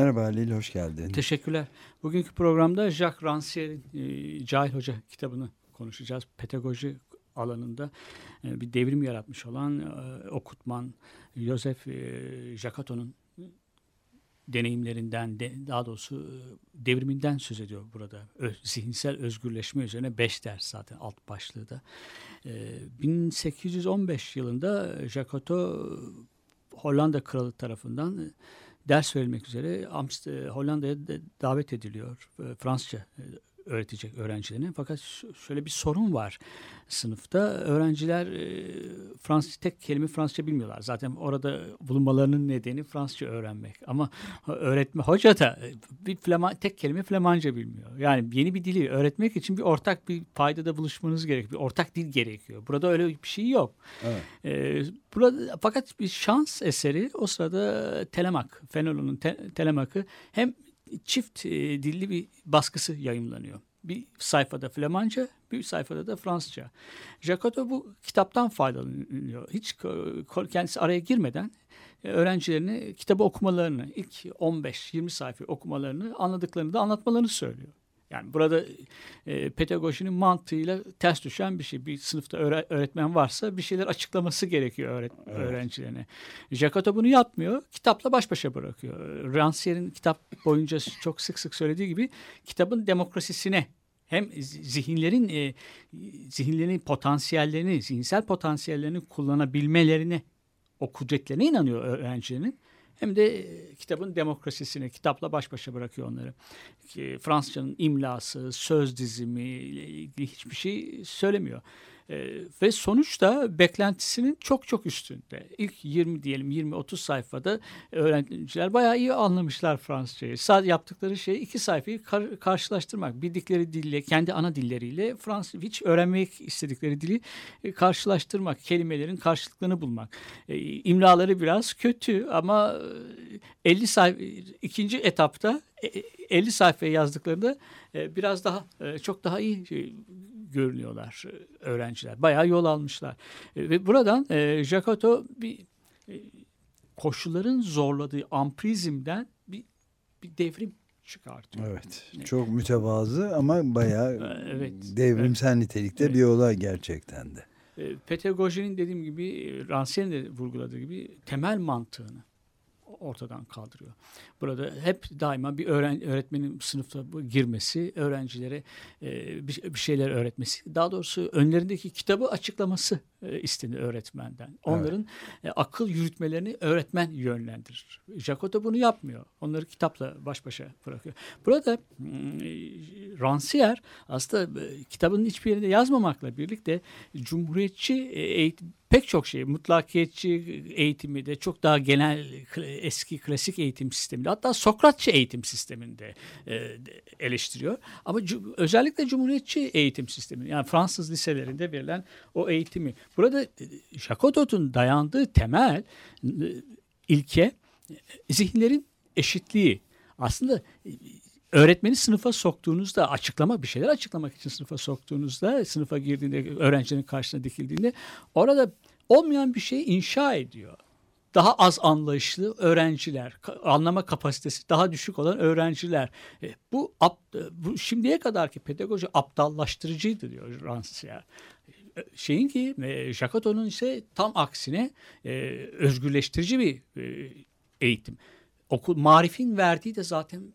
Merhaba Halil, hoş geldin. Teşekkürler. Bugünkü programda Jacques Rancière'in e, Cahil Hoca kitabını konuşacağız. Pedagoji alanında e, bir devrim yaratmış olan e, okutman Joseph e, Jacato'nun deneyimlerinden, de, daha doğrusu e, devriminden söz ediyor burada. Ö, zihinsel özgürleşme üzerine beş ders zaten alt başlığı da. E, 1815 yılında Jacato Hollanda Kralı tarafından ders verilmek üzere Amst e, Hollanda'ya da- davet ediliyor. E, Fransızca e, öğretecek öğrencilerine. Fakat şöyle bir sorun var sınıfta. Öğrenciler e, Fransız tek kelime Fransızca bilmiyorlar. Zaten orada bulunmalarının nedeni Fransızca öğrenmek. Ama öğretme hoca da e, bir Flaman, tek kelime Flamanca bilmiyor. Yani yeni bir dili öğretmek için bir ortak bir paydada buluşmanız gerekiyor. Bir ortak dil gerekiyor. Burada öyle bir şey yok. Evet. Ee, burada fakat bir şans eseri o sırada Telemak, Fenolo'nun te, Telemak'ı hem çift e, dilli bir baskısı yayımlanıyor. Bir sayfada Flamanca, bir sayfada da Fransızca. Jacoto bu kitaptan faydalanıyor. Hiç kendisi araya girmeden e, öğrencilerine kitabı okumalarını, ilk 15-20 sayfa okumalarını, anladıklarını da anlatmalarını söylüyor. Yani burada e, pedagojinin mantığıyla ters düşen bir şey. Bir sınıfta öğre- öğretmen varsa bir şeyler açıklaması gerekiyor öğret- öğrencilerine. Jacoto bunu yapmıyor. Kitapla baş başa bırakıyor. Rancière'in kitap boyunca çok sık sık söylediği gibi kitabın demokrasisine hem zihinlerin e, zihinlerin potansiyellerini, zihinsel potansiyellerini kullanabilmelerine, o kudretlerine inanıyor öğrencilerin. Hem de e, kitabın demokrasisine, kitapla baş başa bırakıyor onları. Fransızcanın imlası, söz dizimi ile ilgili hiçbir şey söylemiyor. E, ve sonuçta beklentisinin çok çok üstünde. İlk 20 diyelim 20-30 sayfada öğrenciler bayağı iyi anlamışlar Fransızcayı. Sadece yaptıkları şey iki sayfayı kar- karşılaştırmak. Bildikleri dille, kendi ana dilleriyle Fransız hiç öğrenmek istedikleri dili e, karşılaştırmak. Kelimelerin karşılıklarını bulmak. E, biraz kötü ama e, 50 sayfa ikinci etapta e, e, 50 sayfaya yazdıklarında e, biraz daha e, çok daha iyi e, görünüyorlar e, öğrenciler. Bayağı yol almışlar. E, Ve buradan e, Jacoto bir e, koşulların zorladığı amprizmden bir, bir devrim çıkartıyor. Evet, çok mütevazı ama bayağı evet, devrimsel nitelikte Evet. bir olay gerçekten de. E, Pedagojinin dediğim gibi, e, Rancière'nin de vurguladığı gibi temel mantığını ortadan kaldırıyor. Burada hep daima bir öğren öğretmenin sınıfta girmesi, öğrencilere e, bir, bir şeyler öğretmesi, daha doğrusu önlerindeki kitabı açıklaması e, istenir öğretmenden. Onların e, akıl yürütmelerini öğretmen yönlendirir. Jacoto bunu yapmıyor. Onları kitapla baş başa bırakıyor. Burada mm, Rancière aslında e, kitabın hiçbir yerinde yazmamakla birlikte cumhuriyetçi e, eğitim pek çok şey mutlakiyetçi eğitimi de çok daha genel eski klasik eğitim sisteminde hatta Sokratçı eğitim sisteminde e, eleştiriyor. Ama özellikle cumhuriyetçi eğitim sistemi yani Fransız liselerinde verilen o eğitimi. Burada e, Jacques dayandığı temel ilke zihinlerin eşitliği. Aslında öğretmeni sınıfa soktuğunuzda açıklama bir şeyler açıklamak için sınıfa soktuğunuzda sınıfa girdiğinde öğrencinin karşısına dikildiğinde orada olmayan bir şey inşa ediyor. Daha az anlayışlı öğrenciler, anlama kapasitesi daha düşük olan öğrenciler. E, bu, ap- e, bu şimdiye kadarki pedagoji aptallaştırıcıydı diyor Rancière. Şeyin ki e, ise tam aksine e, özgürleştirici bir e, eğitim. Okul marifin verdiği de zaten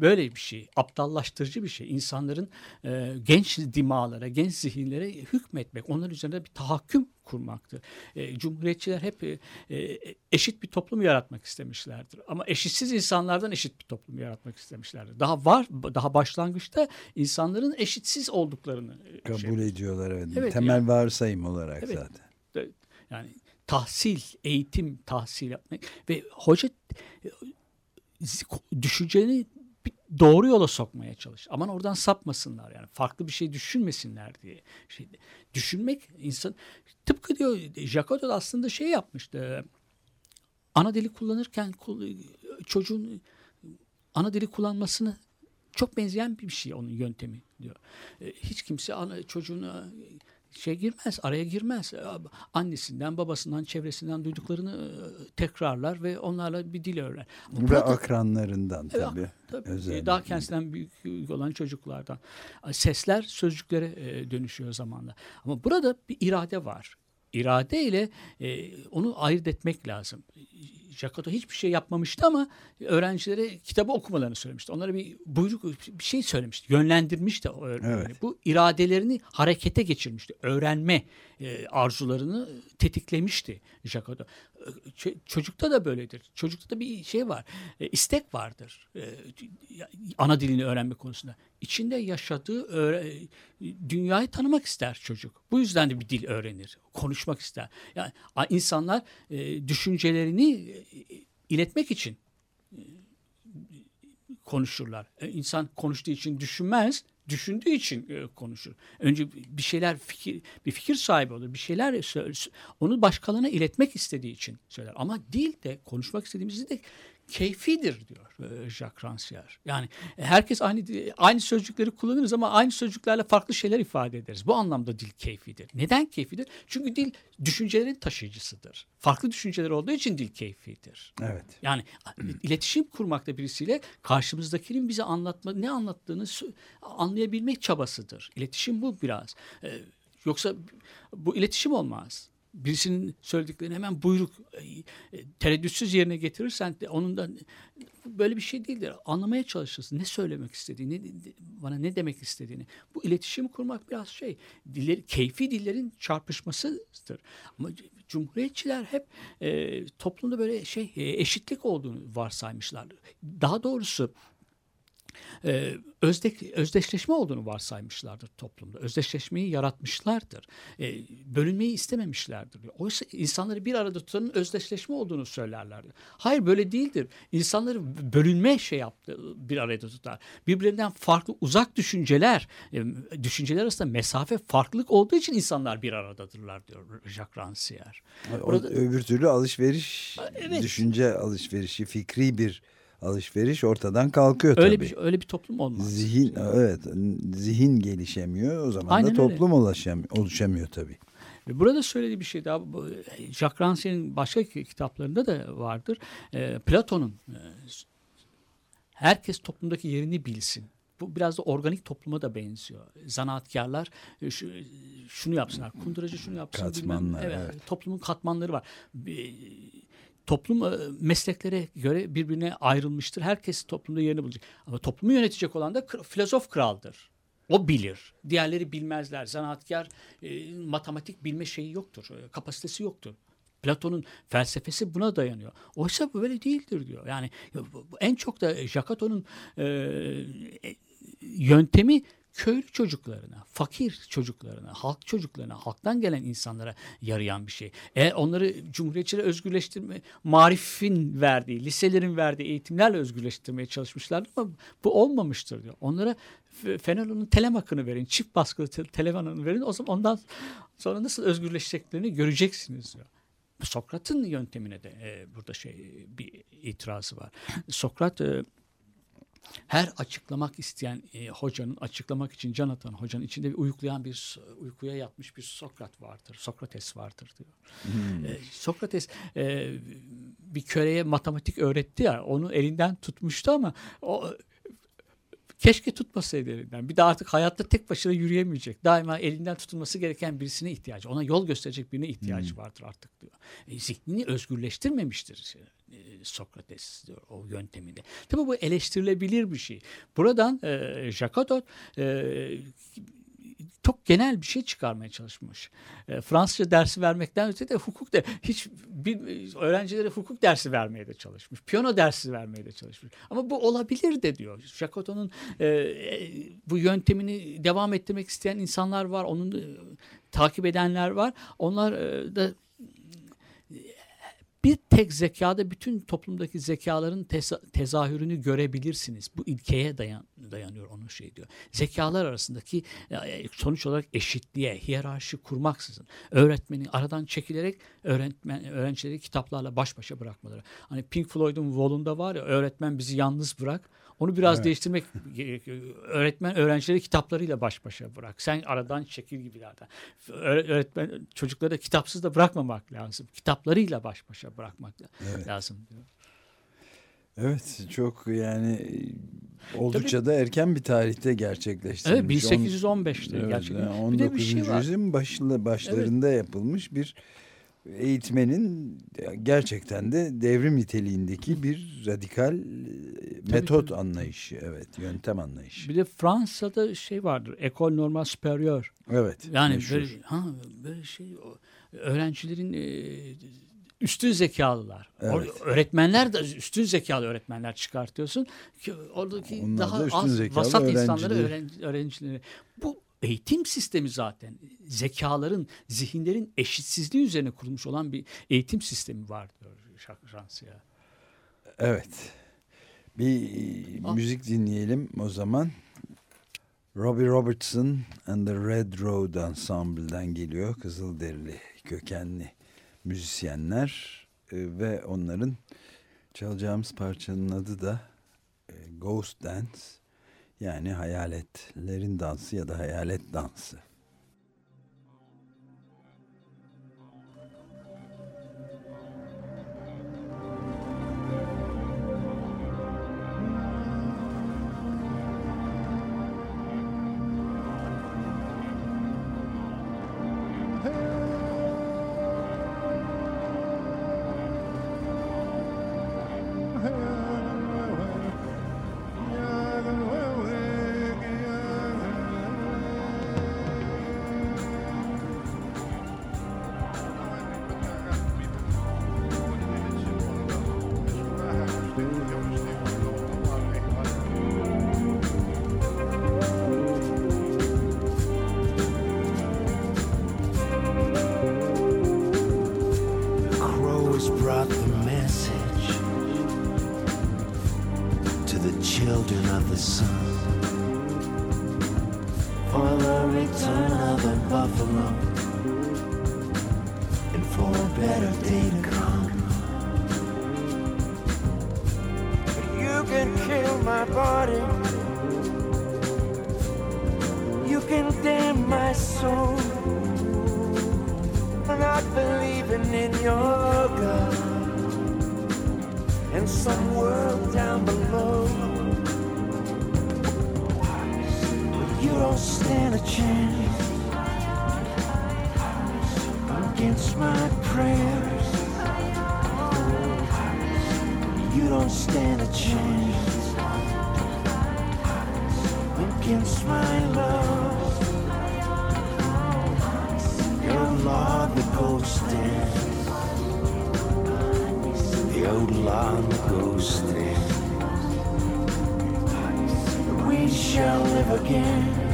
böyle bir şey, aptallaştırıcı bir şey. İnsanların e, genç dimalara, genç zihinlere hükmetmek, onlar üzerinde bir tahakküm kurmaktır. E, cumhuriyetçiler hep e, e, eşit bir toplum yaratmak istemişlerdir. Ama eşitsiz insanlardan eşit bir toplum yaratmak istemişlerdir. Daha var, daha başlangıçta insanların eşitsiz olduklarını e, Kabul şey- ediyorlar evet. Evet, Temel yani- varsayım olarak Evet. zaten. de- yani tahsil, eğitim tahsil yapmak ve hoca z- düşünceni bir doğru yola sokmaya çalış. Aman oradan sapmasınlar yani. Farklı bir şey düşünmesinler diye. Şey, düşünmek insan tıpkı diyor Jacoto da aslında şey yapmıştı. Ana dili kullanırken kul- çocuğun ana dili kullanmasını çok benzeyen bir şey onun yöntemi diyor. Hiç kimse ana, çocuğuna şey girmez, araya girmez. E, Annesinden, babasından, çevresinden duyduklarını e, tekrarlar ve onlarla bir dil öğrenir. Ama Ve burada- akranlarından Evet, tabii. Tabii. Özellikle. Daha kendisinden büyük olan çocuklardan. Sesler sözcüklere e, dönüşüyor zamanla. Ama burada bir irade var. İrade ile e, onu ayırt etmek lazım. Jacoto hiçbir şey yapmamıştı ama öğrencilere kitabı okumalarını söylemişti. Onlara bir buyruk bir şey söylemişti. Yönlendirmişti. Evet. Bu iradelerini harekete geçirmişti. Öğrenme e, arzularını tetiklemişti Jacoto. Ç- çocukta da böyledir. Çocukta da bir şey var. E, istek vardır. E, ana dilini öğrenme konusunda. İçinde yaşadığı öğre- dünyayı tanımak ister çocuk. Bu yüzden de bir dil öğrenir. Konuşmak ister. Yani insanlar e, düşüncelerini e, iletmek için e, konuşurlar. E, İnsan konuştuğu için düşünmez, düşündüğü için e, konuşur. Önce bir şeyler fikir bir fikir sahibi olur. Bir şeyler onu başkalarına iletmek istediği için söyler. Ama dil de konuşmak istediğimizde de keyfidir diyor e, Jacques Rancière. Yani e, herkes aynı aynı sözcükleri kullanırız ama aynı sözcüklerle farklı şeyler ifade ederiz. Bu anlamda dil keyfidir. Neden keyfidir? Çünkü dil düşüncelerin taşıyıcısıdır. Farklı düşünceler olduğu için dil keyfidir. Evet. Yani iletişim kurmakta birisiyle karşımızdakinin bize anlatma ne anlattığını anlayabilmek çabasıdır. İletişim bu biraz. Ee, yoksa bu iletişim olmaz. Birisinin söylediklerini hemen buyruk e, e, tereddütsüz yerine getirirsen de onun da böyle bir şey değildir. Anlamaya çalışırsın. Ne söylemek istediğini, bana ne demek istediğini. Bu iletişim kurmak biraz şey, dilleri, keyfi dillerin çarpışmasıdır. Ama cumhuriyetçiler hep e, toplumda böyle şey e, eşitlik olduğunu varsaymışlar. Daha doğrusu e, özde, özdeşleşme olduğunu varsaymışlardır toplumda. Özdeşleşmeyi yaratmışlardır. E, bölünmeyi istememişlerdir. Oysa insanları bir arada tutanın özdeşleşme olduğunu söylerlerdi. Hayır böyle değildir. İnsanları bölünme şey yaptı, bir arada tutar. Birbirinden farklı uzak düşünceler, e, düşünceler arasında mesafe farklılık olduğu için insanlar bir aradadırlar diyor Jacques Rancière. Burada- öbür türlü alışveriş, Evet. düşünce alışverişi, fikri bir alışveriş ortadan kalkıyor Öyle tabii. bir öyle bir toplum olmaz. Zihin evet zihin gelişemiyor o zaman Aynen da toplum oluşamıyor, oluşamıyor tabii. Ve Burada söylediği bir şey daha Jacques Rancière'in başka ki- kitaplarında da vardır. E, Platon'un e, herkes toplumdaki yerini bilsin. Bu biraz da organik topluma da benziyor. Zanaatkarlar e, şu, şunu yapsınlar, kunduracı şunu yapsın. bilmem- Katmanlar, evet. Toplumun katmanları var. Toplum e, mesleklere göre birbirine ayrılmıştır. Herkes toplumda yerini bulacak. Ama toplumu yönetecek olan da filozof kraldır. O bilir. Diğerleri bilmezler. Zanaatkar e, matematik bilme şeyi yoktur. e, kapasitesi yoktur. Platon'un felsefesi buna dayanıyor. Oysa bu böyle değildir diyor. Yani en çok da Jacoto'nun e, e, yöntemi köylü çocuklarına, fakir çocuklarına, halk çocuklarına, halktan gelen insanlara yarayan bir şey. Eğer onları cumhuriyetçiler özgürleştirme, marifin verdiği, liselerin verdiği eğitimlerle özgürleştirmeye çalışmışlardı ama bu olmamıştır diyor. Onlara Fenelon'un telem hakkını verin, çift baskılı te- telem hakkını verin. O zaman ondan sonra nasıl özgürleşeceklerini göreceksiniz diyor. Sokrat'ın yöntemine de e, burada şey bir itirazı var. Sokrat e, her açıklamak isteyen e, hocanın açıklamak için can atan hocanın içinde bir uyuklayan bir uykuya yatmış bir Sokrat vardır. Sokrates vardır diyor. E, Sokrates e, bir köleye matematik öğretti ya onu elinden tutmuştu ama o keşke tutmasaydı elinden. Bir de artık hayatta tek başına yürüyemeyecek. Daima elinden tutulması gereken birisine ihtiyacı. Ona yol gösterecek birine ihtiyacı vardır artık diyor. E, zihnini özgürleştirmemiştir e, Sokrates diyor o yönteminde. Tabii bu eleştirilebilir bir şey. Buradan e, Jacotot e, çok genel bir şey çıkarmaya çalışmış. E, Fransızca dersi vermekten öte de hukuk da hiç bir, öğrencilere hukuk dersi vermeye de çalışmış. Piyano dersi vermeye de çalışmış. Ama bu olabilir de diyor. Jacoto'nun e, e, bu yöntemini devam ettirmek isteyen insanlar var. Onun e, takip edenler var. Onlar e, da bir tek zekada bütün toplumdaki zekaların teza- tezahürünü görebilirsiniz. Bu ilkeye dayan, dayanıyor onun şey diyor. Zekalar arasındaki e, sonuç olarak eşitliğe, hiyerarşi kurmaksızın öğretmeni aradan çekilerek öğretmen öğrencileri kitaplarla baş başa bırakmaları. Hani Pink Floyd'un Wall'unda var ya öğretmen bizi yalnız bırak. Onu biraz Evet. değiştirmek. Öğretmen öğrencileri kitaplarıyla baş başa bırak. Sen aradan çekil gibilerden. Öğre- Öğretmen çocukları da kitapsız da bırakmamak lazım. Kitaplarıyla baş başa bırakmak Evet. lazım diyor. Evet çok yani e, oldukça da erken bir tarihte gerçekleştirilmiş. Evet 1815'te Evet, gerçekten. yani bir de 19. bir şey yüzyılın başlarında yapılmış bir eğitmenin gerçekten de devrim niteliğindeki bir radikal e, metot tabii. anlayışı. Evet, yöntem anlayışı. Bir de Fransa'da şey vardır. École Normale Supérieure. Evet. Yani meşhur. böyle, ha, böyle şey öğrencilerin e, üstün zekalılar. Evet. Öğretmenler de üstün zekalı öğretmenler çıkartıyorsun. Ki oradaki Onlar daha da az vasat insanları öğrencileri. öğrenci, öğrencileri. Bu eğitim sistemi zaten zekaların, zihinlerin eşitsizliği üzerine kurulmuş olan bir eğitim sistemi var diyor Şansiya. Evet. Bir Ah. müzik dinleyelim o zaman. Robbie Robertson and the Red Road Ensemble'den geliyor. Kızılderili kökenli müzisyenler e, ve onların çalacağımız parçanın adı da e, Ghost Dance yani hayaletlerin dansı ya da hayalet dansı. And for a better day to come. You can kill my body. You can damn my soul for not believing in your God and some world down below. But you don't stand a chance against my prayers. You don't stand a chance against my love. Your law, the ghost dance. The old law, the ghost dance. We shall live again.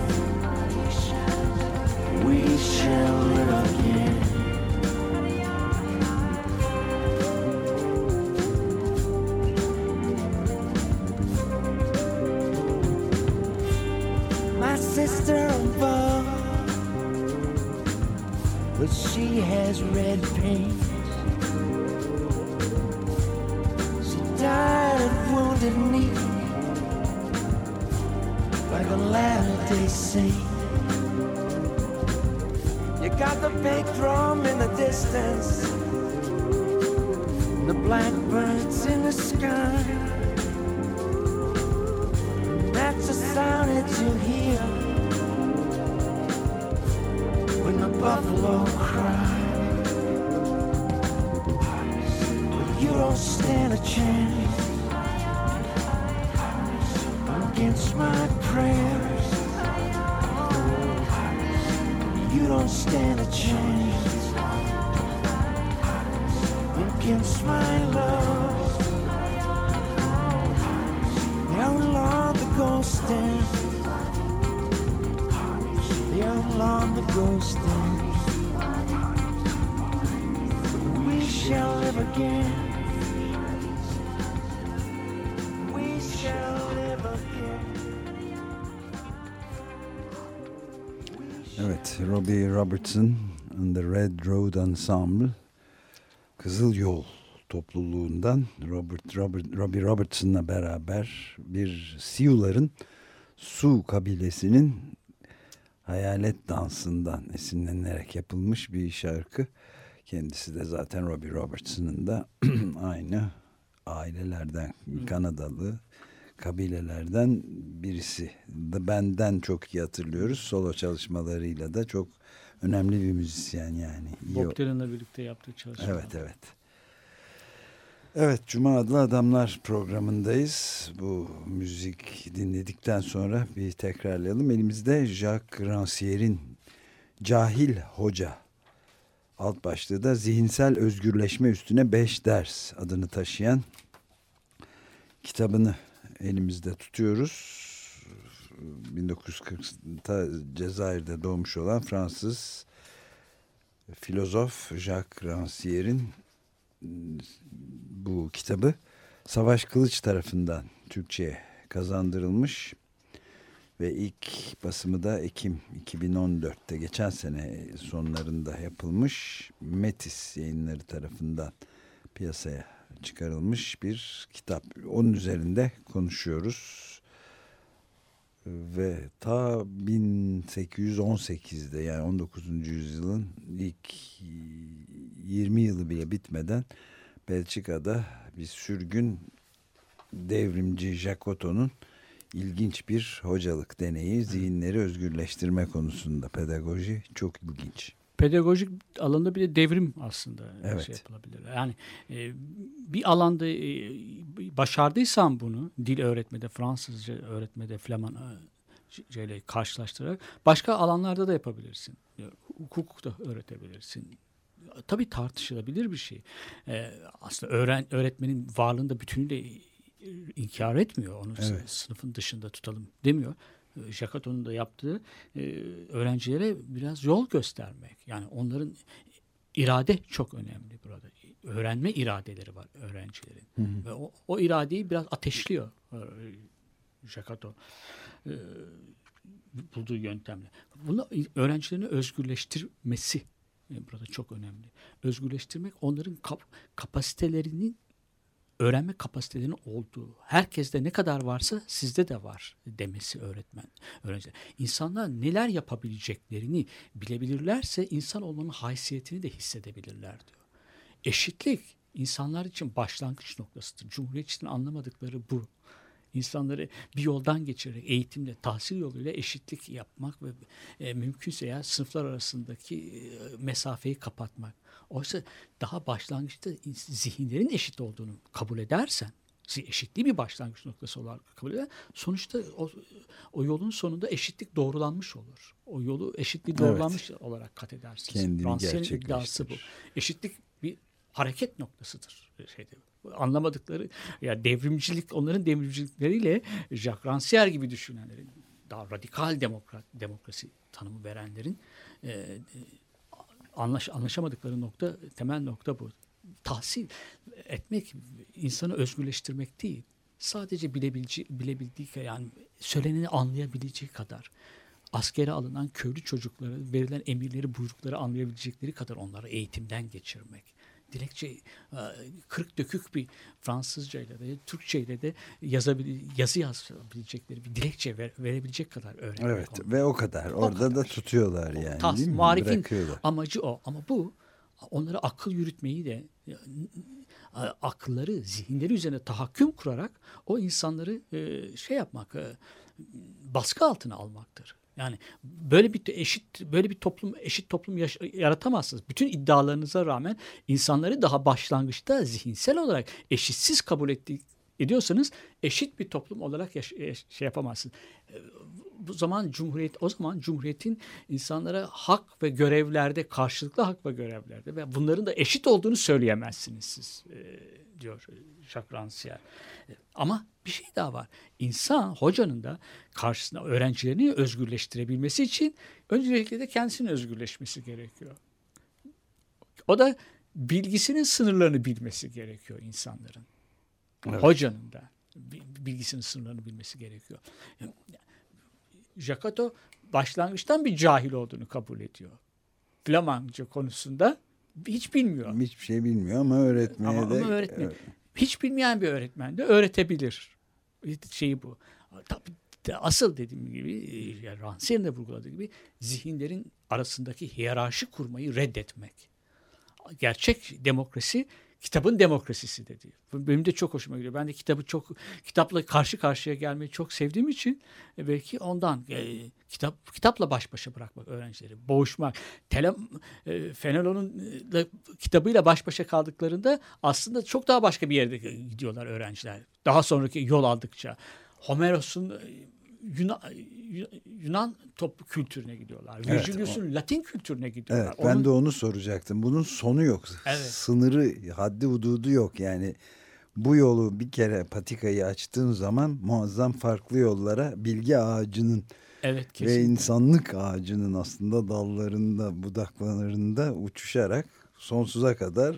Buffalo cry. But you don't stand a chance Robertson and the Red Road Ensemble Kızıl Yol topluluğundan Robert, Robert Robbie Robertson'la beraber bir Sioux'ların Su kabilesinin hayalet dansından esinlenerek yapılmış bir şarkı. Kendisi de zaten Robbie Robertson'ın da aynı ailelerden Kanadalı kabilelerden birisi. Da benden çok iyi hatırlıyoruz. Solo çalışmalarıyla da çok önemli bir müzisyen yani. Bob Dylan'la birlikte yaptığı çalışma. Evet evet. Evet Cuma Adlı Adamlar programındayız. Bu müzik dinledikten sonra bir tekrarlayalım. Elimizde Jacques Rancière'in Cahil Hoca alt başlığı da zihinsel özgürleşme üstüne 5 ders adını taşıyan kitabını elimizde tutuyoruz. 1940'ta Cezayir'de doğmuş olan Fransız filozof Jacques Rancière'in bu kitabı Savaş Kılıç tarafından Türkçe'ye kazandırılmış ve ilk basımı da Ekim 2014'te geçen sene sonlarında yapılmış Metis yayınları tarafından piyasaya çıkarılmış bir kitap. Onun üzerinde konuşuyoruz ve ta 1818'de yani 19. yüzyılın ilk 20 yılı bile bitmeden Belçika'da bir sürgün devrimci Jacoto'nun ilginç bir hocalık deneyi zihinleri özgürleştirme konusunda pedagoji çok ilginç. Pedagojik alanda bir de devrim aslında Evet. şey yapılabilir. Yani e, bir alanda e, başardıysan bunu dil öğretmede, Fransızca öğretmede, Flaman e, şeyle karşılaştırarak başka alanlarda da yapabilirsin. E, Hukuk da öğretebilirsin. Tabii tartışılabilir bir şey. E, aslında öğren öğretmenin varlığını da bütünüyle e, inkar etmiyor. Onu Evet. sınıfın dışında tutalım demiyor. E, Jacquot'un da yaptığı e, öğrencilere biraz yol göstermek. Yani onların irade çok önemli burada. Öğrenme iradeleri var öğrencilerin. Ve o, o iradeyi biraz ateşliyor e, Jacquot e, bulduğu yöntemle. Bunu öğrencilerini özgürleştirmesi e, burada çok önemli. Özgürleştirmek onların kap- kapasitelerinin öğrenme kapasitelerinin olduğu, herkeste ne kadar varsa sizde de var demesi öğretmen, öğrenciler. İnsanlar neler yapabileceklerini bilebilirlerse insan olmanın haysiyetini de hissedebilirler diyor. Eşitlik insanlar için başlangıç noktasıdır. Cumhuriyet için anlamadıkları bu. İnsanları bir yoldan geçirerek eğitimle, tahsil yoluyla eşitlik yapmak ve e, mümkünse ya sınıflar arasındaki e, mesafeyi kapatmak. Oysa daha başlangıçta zihinlerin eşit olduğunu kabul edersen, eşitliği bir başlangıç noktası olarak kabul eder. Sonuçta o, o yolun sonunda eşitlik doğrulanmış olur. O yolu eşitliği Evet. doğrulanmış olarak kat edersiniz. Kendini iddiası bu. gerçekleştirir. Eşitlik bir hareket noktasıdır. Şeyde. Anlamadıkları ya devrimcilik onların devrimcilikleriyle Jacques Rancière gibi düşünenlerin daha radikal demokrat demokrasi tanımı verenlerin e, anlaş, anlaşamadıkları nokta temel nokta bu. Tahsil etmek insanı özgürleştirmek değil. Sadece bilebileceği, bilebildiği yani söyleneni anlayabileceği kadar askere alınan köylü çocukları verilen emirleri buyrukları anlayabilecekleri kadar onları eğitimden geçirmek. Dilekçe e, kırık dökük bir Fransızca ile de Türkçe ile de yazabil, yazı yazabilecekleri bir dilekçe ver- verebilecek kadar öğrenmek. Evet onları. ve o kadar. Orada da kadar. tutuyorlar yani Tas, değil mi? marifin Bırakıyorlar. amacı o. Ama bu onlara akıl yürütmeyi de n- akılları, zihinleri üzerine tahakküm kurarak o insanları e, şey yapmak, e, baskı altına almaktır. Yani böyle bir eşit böyle bir toplum eşit toplum yaş- yaratamazsınız. Bütün iddialarınıza rağmen insanları daha başlangıçta zihinsel olarak eşitsiz kabul ettiği ediyorsanız eşit bir toplum olarak yaş- şey yapamazsınız. Bu zaman cumhuriyet o zaman cumhuriyetin insanlara hak ve görevlerde karşılıklı hak ve görevlerde ve bunların da eşit olduğunu söyleyemezsiniz siz e, diyor Jacques Rancière. E, Ama bir şey daha var. İnsan hocanın da karşısında öğrencilerini özgürleştirebilmesi için öncelikle de kendisinin özgürleşmesi gerekiyor. O da bilgisinin sınırlarını bilmesi gerekiyor insanların. Evet. Hocanın da bi- bilgisinin sınırlarını bilmesi gerekiyor. Jacato başlangıçtan bir cahil olduğunu kabul ediyor. Flamanca konusunda hiç bilmiyor. Hiçbir şey bilmiyor ama öğretmeye Ama, de ama öğretmen, hiç bilmeyen bir öğretmen de öğretebilir. Şeyi bu. Tabii de asıl dediğim gibi e, yani Rancière'in de vurguladığı gibi zihinlerin arasındaki hiyerarşi kurmayı reddetmek. Gerçek demokrasi kitabın demokrasisi dedi. Benim de çok hoşuma gidiyor. Ben de kitabı çok kitapla karşı karşıya gelmeyi çok sevdiğim için e, belki ondan e, kitap kitapla baş başa bırakmak öğrencileri, boğuşmak. Tele, e, Fenelon'un e, kitabıyla baş başa kaldıklarında aslında çok daha başka bir yerde gidiyorlar öğrenciler. Daha sonraki yol aldıkça Homeros'un e, Yunan, Yunan top kültürüne gidiyorlar. Evet, Virgilius'un Latin kültürüne gidiyorlar. Evet ben Onun- de onu soracaktım. Bunun sonu yok. Evet. Sınırı, haddi hududu yok. Yani bu yolu bir kere patikayı açtığın zaman muazzam farklı yollara bilgi ağacının evet ve insanlık ağacının aslında dallarında, budaklarında uçuşarak sonsuza kadar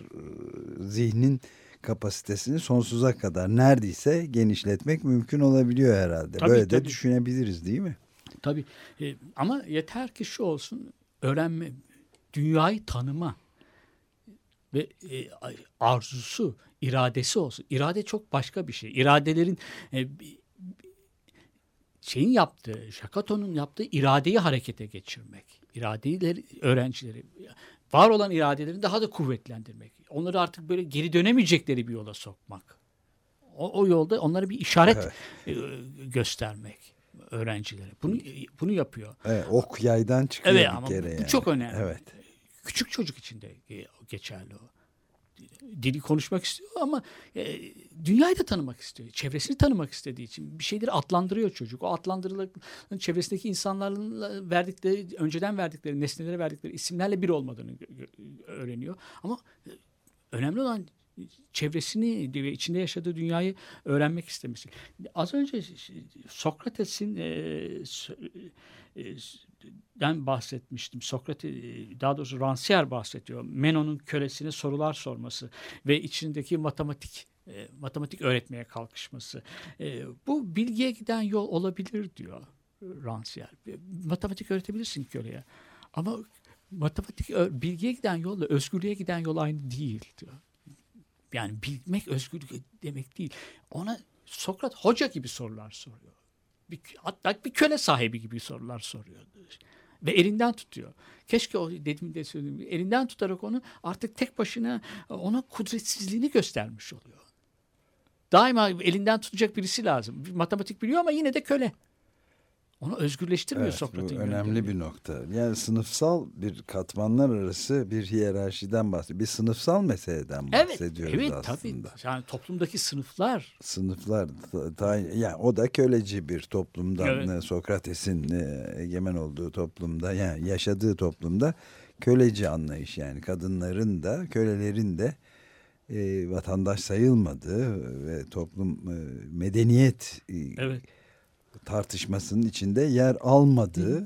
zihnin kapasitesini sonsuza kadar neredeyse genişletmek mümkün olabiliyor herhalde. Tabii, Böyle de tabii. düşünebiliriz değil mi? Tabii. E, ama yeter ki şu olsun öğrenme, dünyayı tanıma ve e, arzusu, iradesi olsun. İrade çok başka bir şey. İradelerin e, şeyin yaptığı, Şakato'nun yaptığı iradeyi harekete geçirmek. İradeleri öğrencileri var olan iradelerini daha da kuvvetlendirmek. Onları artık böyle geri dönemeyecekleri bir yola sokmak. O, o yolda onlara bir işaret e, göstermek öğrencilere. Bunu bunu yapıyor. Evet, ok yaydan çıkıyor Evet bir ama kere bu yani. çok önemli. Evet. Küçük çocuk için de e, geçerli o. Dili konuşmak istiyor ama e, dünyayı da tanımak istiyor. Çevresini tanımak istediği için bir şeyleri adlandırıyor çocuk. O adlandırılan çevresindeki insanlarla verdikleri, önceden verdikleri, nesnelere verdikleri isimlerle bir olmadığını öğreniyor. Ama e, önemli olan çevresini ve içinde yaşadığı dünyayı öğrenmek istemesi. Az önce Sokrates'in e, e, den bahsetmiştim. Sokrates, daha doğrusu Rancière bahsediyor. Menon'un kölesine sorular sorması ve içindeki matematik e, matematik öğretmeye kalkışması. E, bu bilgiye giden yol olabilir diyor Rancière. E, Matematik öğretebilirsin köleye. Ama matematik bilgiye giden yolla özgürlüğe giden yol aynı değil diyor. Yani bilmek özgürlük demek değil. Ona Sokrat hoca gibi sorular soruyor. Bir, hatta bir köle sahibi gibi sorular soruyor. Ve elinden tutuyor. Keşke o dediğim de söylediğim elinden tutarak onu artık tek başına ona kudretsizliğini göstermiş oluyor. Daima elinden tutacak birisi lazım. Matematik biliyor ama yine de köle. Onu özgürleştirmiyor Evet, bu Sokrat'ın önemli yöntemi. bir nokta. Yani sınıfsal bir katmanlar arası bir hiyerarşiden bahsediyor. Bir sınıfsal meseleden Evet, bahsediyoruz evet aslında. tabii. Yani toplumdaki sınıflar Sınıflar, ta- yani o da köleci bir toplumdan, Evet. e, Sokrates'in e, egemen olduğu toplumda, yani yaşadığı toplumda köleci anlayış yani kadınların da kölelerin de e, vatandaş sayılmadığı ve toplum e, medeniyet e, evet tartışmasının içinde yer almadığı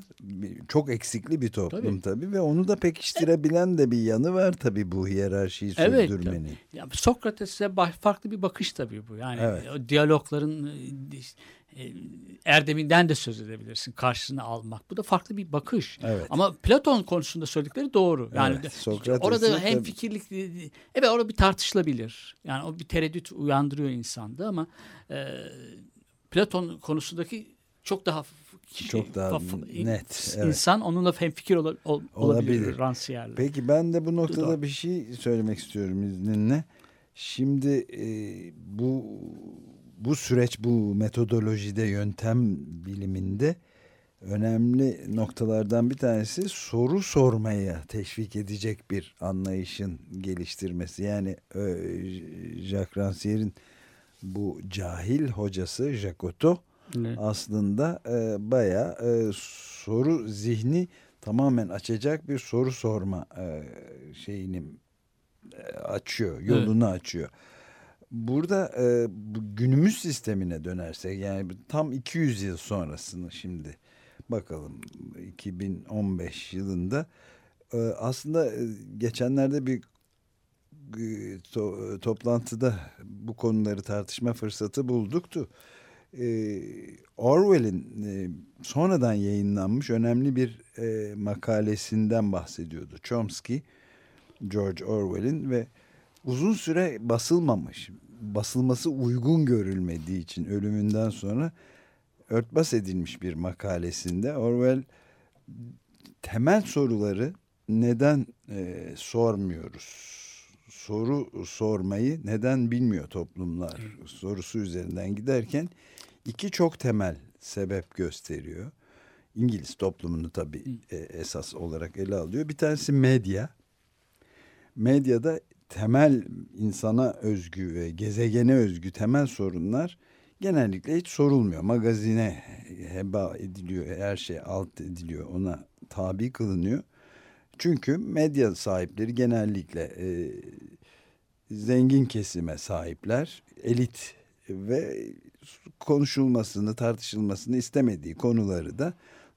çok eksikli bir toplum tabii. ve onu da pekiştirebilen de bir yanı var tabii bu hiyerarşiyi Evet, sürdürmenin. Ya Sokrates'e farklı bir bakış tabii bu. Yani Evet. o diyalogların e, e, erdeminden de söz edebilirsin. Karşısına almak. Bu da farklı bir bakış. Evet. Ama Platon konusunda söyledikleri doğru. Yani Evet, orada hem tabii- fikirlik evet orada bir tartışılabilir. Yani o bir tereddüt uyandırıyor insanda ama e, Platon konusundaki çok daha f- Çok daha net, evet. insan onunla hemfikir ola, ol, Olabilir. olabilir. Peki ben de bu noktada Doğru. bir şey söylemek istiyorum izninle. Şimdi e, bu bu süreç bu metodolojide yöntem biliminde önemli noktalardan bir tanesi soru sormaya teşvik edecek bir anlayışın geliştirmesi. Yani e, Jacques Rancière'in bu cahil hocası Jacotot Evet. aslında e, bayağı e, soru zihni tamamen açacak bir soru sorma e, şeyini e, açıyor, yolunu açıyor. Burada e, günümüz sistemine dönersek yani tam 200 yıl sonrasını şimdi bakalım 2015 yılında e, aslında e, geçenlerde bir to- toplantıda bu konuları tartışma fırsatı bulduktu. e, Orwell'in e, sonradan yayınlanmış önemli bir e, makalesinden bahsediyordu. Chomsky, George Orwell'in ve uzun süre basılmamış, basılması uygun görülmediği için ölümünden sonra örtbas edilmiş bir makalesinde Orwell temel soruları neden e, sormuyoruz? Soru sormayı neden bilmiyor toplumlar sorusu üzerinden giderken iki çok temel sebep gösteriyor. İngiliz toplumunu tabii e, esas olarak ele alıyor. Bir tanesi medya. Medyada temel insana özgü ve gezegene özgü temel sorunlar genellikle hiç sorulmuyor. Magazine heba ediliyor, her şey alt ediliyor, ona tabi kılınıyor. Çünkü medya sahipleri genellikle e, zengin kesime sahipler, elit ve konuşulmasını, tartışılmasını istemediği konuları da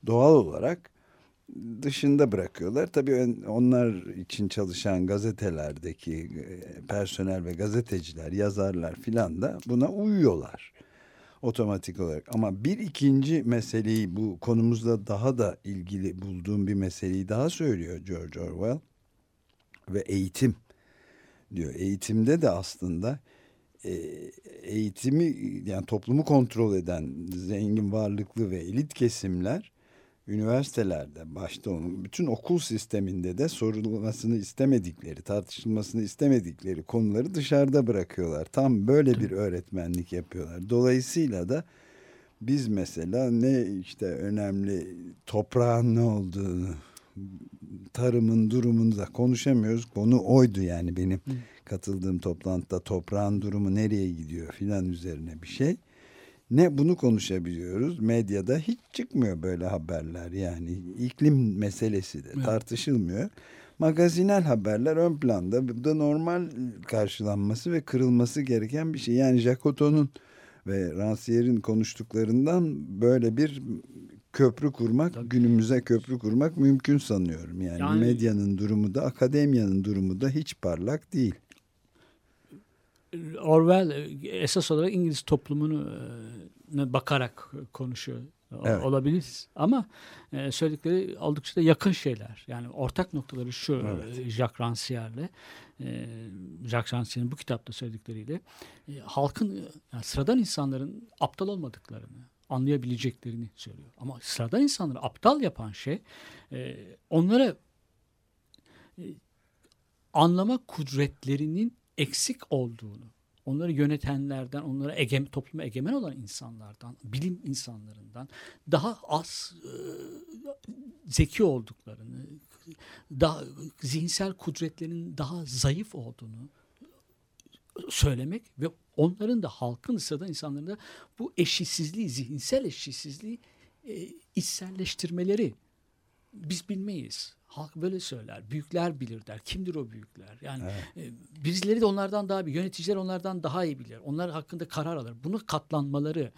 doğal olarak dışında bırakıyorlar. Tabii onlar için çalışan gazetelerdeki e, personel ve gazeteciler, yazarlar filan da buna uyuyorlar otomatik olarak. Ama bir ikinci meseleyi bu konumuzla daha da ilgili bulduğum bir meseleyi daha söylüyor George Orwell ve eğitim diyor. Eğitimde de aslında e, eğitimi yani toplumu kontrol eden zengin varlıklı ve elit kesimler üniversitelerde başta onun bütün okul sisteminde de sorulmasını istemedikleri, tartışılmasını istemedikleri konuları dışarıda bırakıyorlar. Tam böyle bir öğretmenlik yapıyorlar. Dolayısıyla da biz mesela ne işte önemli toprağın ne olduğunu, tarımın durumunu da konuşamıyoruz. Konu oydu yani benim katıldığım toplantıda toprağın durumu nereye gidiyor filan üzerine bir şey ne bunu konuşabiliyoruz. Medyada hiç çıkmıyor böyle haberler yani iklim meselesi de tartışılmıyor. Magazinel haberler ön planda. Bu da normal karşılanması ve kırılması gereken bir şey. Yani Jacoto'nun ve Rancière'in konuştuklarından böyle bir köprü kurmak, Tabii. günümüze köprü kurmak mümkün sanıyorum. Yani, Yani- medyanın durumu da, akademiyanın durumu da hiç parlak değil. Orwell esas olarak İngiliz toplumunu e, bakarak konuşuyor Evet. olabilir ama e, söyledikleri oldukça da yakın şeyler. Yani ortak noktaları şu Evet. e, Jacques Rancière'le e, Jacques Rancière'in bu kitapta söyledikleriyle e, halkın yani sıradan insanların aptal olmadıklarını anlayabileceklerini söylüyor. Ama sıradan insanları aptal yapan şey e, onlara e, anlama kudretlerinin eksik olduğunu, onları yönetenlerden, onlara egem, topluma egemen olan insanlardan, bilim insanlarından daha az e, zeki olduklarını, daha zihinsel kudretlerinin daha zayıf olduğunu söylemek ve onların da halkın sıradan insanların da bu eşitsizliği, zihinsel eşitsizliği e, içselleştirmeleri biz bilmeyiz. Halk böyle söyler. Büyükler bilir der. Kimdir o büyükler? Yani e, birileri de onlardan daha iyi. Yöneticiler onlardan daha iyi bilir. Onlar hakkında karar alır. Bunu katlanmaları